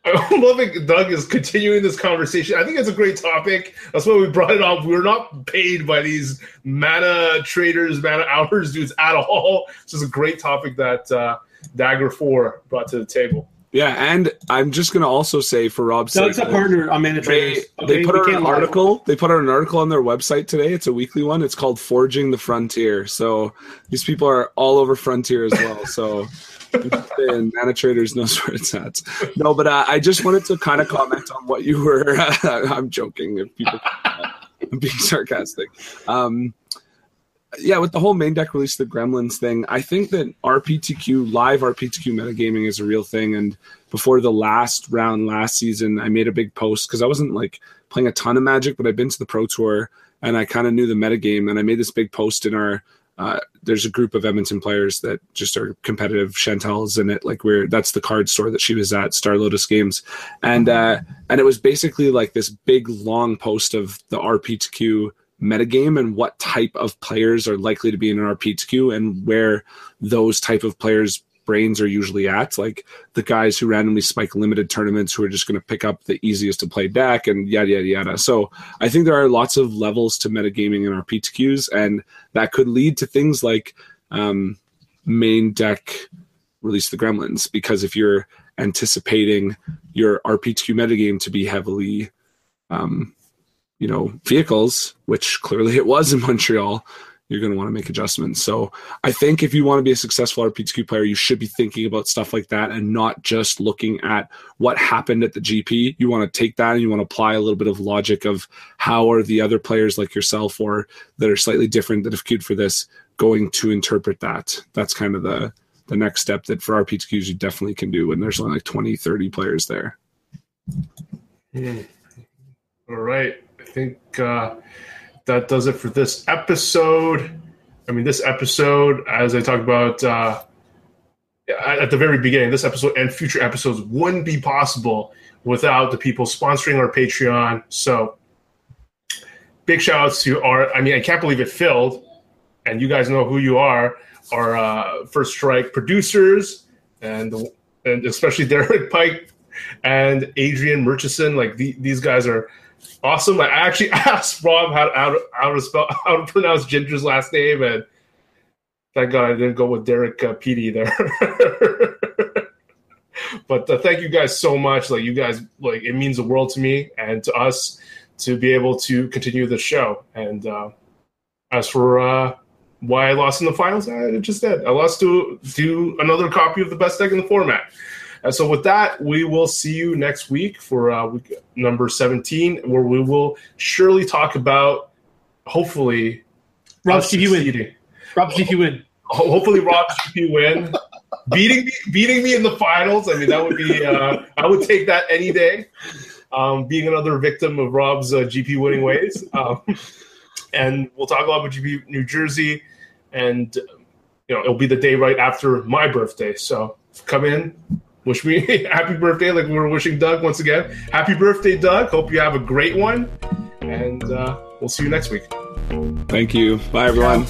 I'm loving Doug is continuing this conversation. I think it's a great topic. That's why we brought it up. We're not paid by these ManaTraders, mana hours dudes at all. This is a great topic that uh, Dagger Four brought to the table. Yeah, and I'm just gonna also say for Rob's Doug's sake, a partner on Mana they, Traders. they put out an lie. article. They put out an article on their website today. It's a weekly one. It's called "Forging the Frontier." So these people are all over Frontier as well. So and ManaTraders knows where it's at. No, but uh, I just wanted to kind of comment on what you were. I'm joking. If people, I'm being sarcastic. Um, yeah, with the whole main deck release, the Gremlins thing, I think that RPTQ live RPTQ metagaming is a real thing. And before the last round last season, I made a big post because I wasn't like playing a ton of Magic, but I've been to the Pro Tour and I kind of knew the metagame. And I made this big post in our. Uh, there's a group of Edmonton players that just are competitive. Chantel's in it, like we're that's the card store that she was at, Star Lotus Games, and uh, and it was basically like this big long post of the RPTQ metagame and what type of players are likely to be in an RPTQ and where those type of players brains are usually at like the guys who randomly spike limited tournaments who are just going to pick up the easiest to play deck and yada yada yada. So i think there are lots of levels to metagaming in RPTQs and that could lead to things like um, main deck release the gremlins because if you're anticipating your RPTQ metagame to be heavily um, you know vehicles which clearly it was in montreal you're going to want to make adjustments so i think if you want to be a successful rptq player you should be thinking about stuff like that and not just looking at what happened at the gp you want to take that and you want to apply a little bit of logic of how are the other players like yourself or that are slightly different that have queued for this going to interpret that that's kind of the the next step that for rptqs you definitely can do when there's only like 20 30 players there Hmm. All right. I think uh, that does it for this episode. I mean, this episode, as I talked about uh, at at the very beginning, this episode and future episodes wouldn't be possible without the people sponsoring our Patreon. So, big shout outs to our, I mean, I can't believe it filled, and you guys know who you are, our uh, First Strike producers, and, and especially Derek Pike and Adrian Murchison. Like, the, these guys are awesome. I actually asked Rob how, how, to, how to spell how to pronounce Ginger's last name, and thank God I didn't go with Derek uh, Petey there. but uh, thank you guys so much. Like you guys, like it means the world to me and to us to be able to continue the show. And uh, as for uh, why I lost in the finals, I just did. I lost to to another copy of the best deck in the format. And so with that, we will see you next week for uh, week number 17, where we will surely talk about, hopefully, Rob's us GP win. Rob's GP win. Hopefully, Rob's GP win, beating me, beating me in the finals. I mean, that would be uh, I would take that any day. Um, being another victim of Rob's uh, GP winning ways, um, and we'll talk a lot about GP New Jersey, and you know it'll be the day right after my birthday. So come in, wish me happy birthday, like we were wishing Doug once again. Happy birthday, Doug. Hope you have a great one, and uh, we'll see you next week. Thank you. Bye, everyone.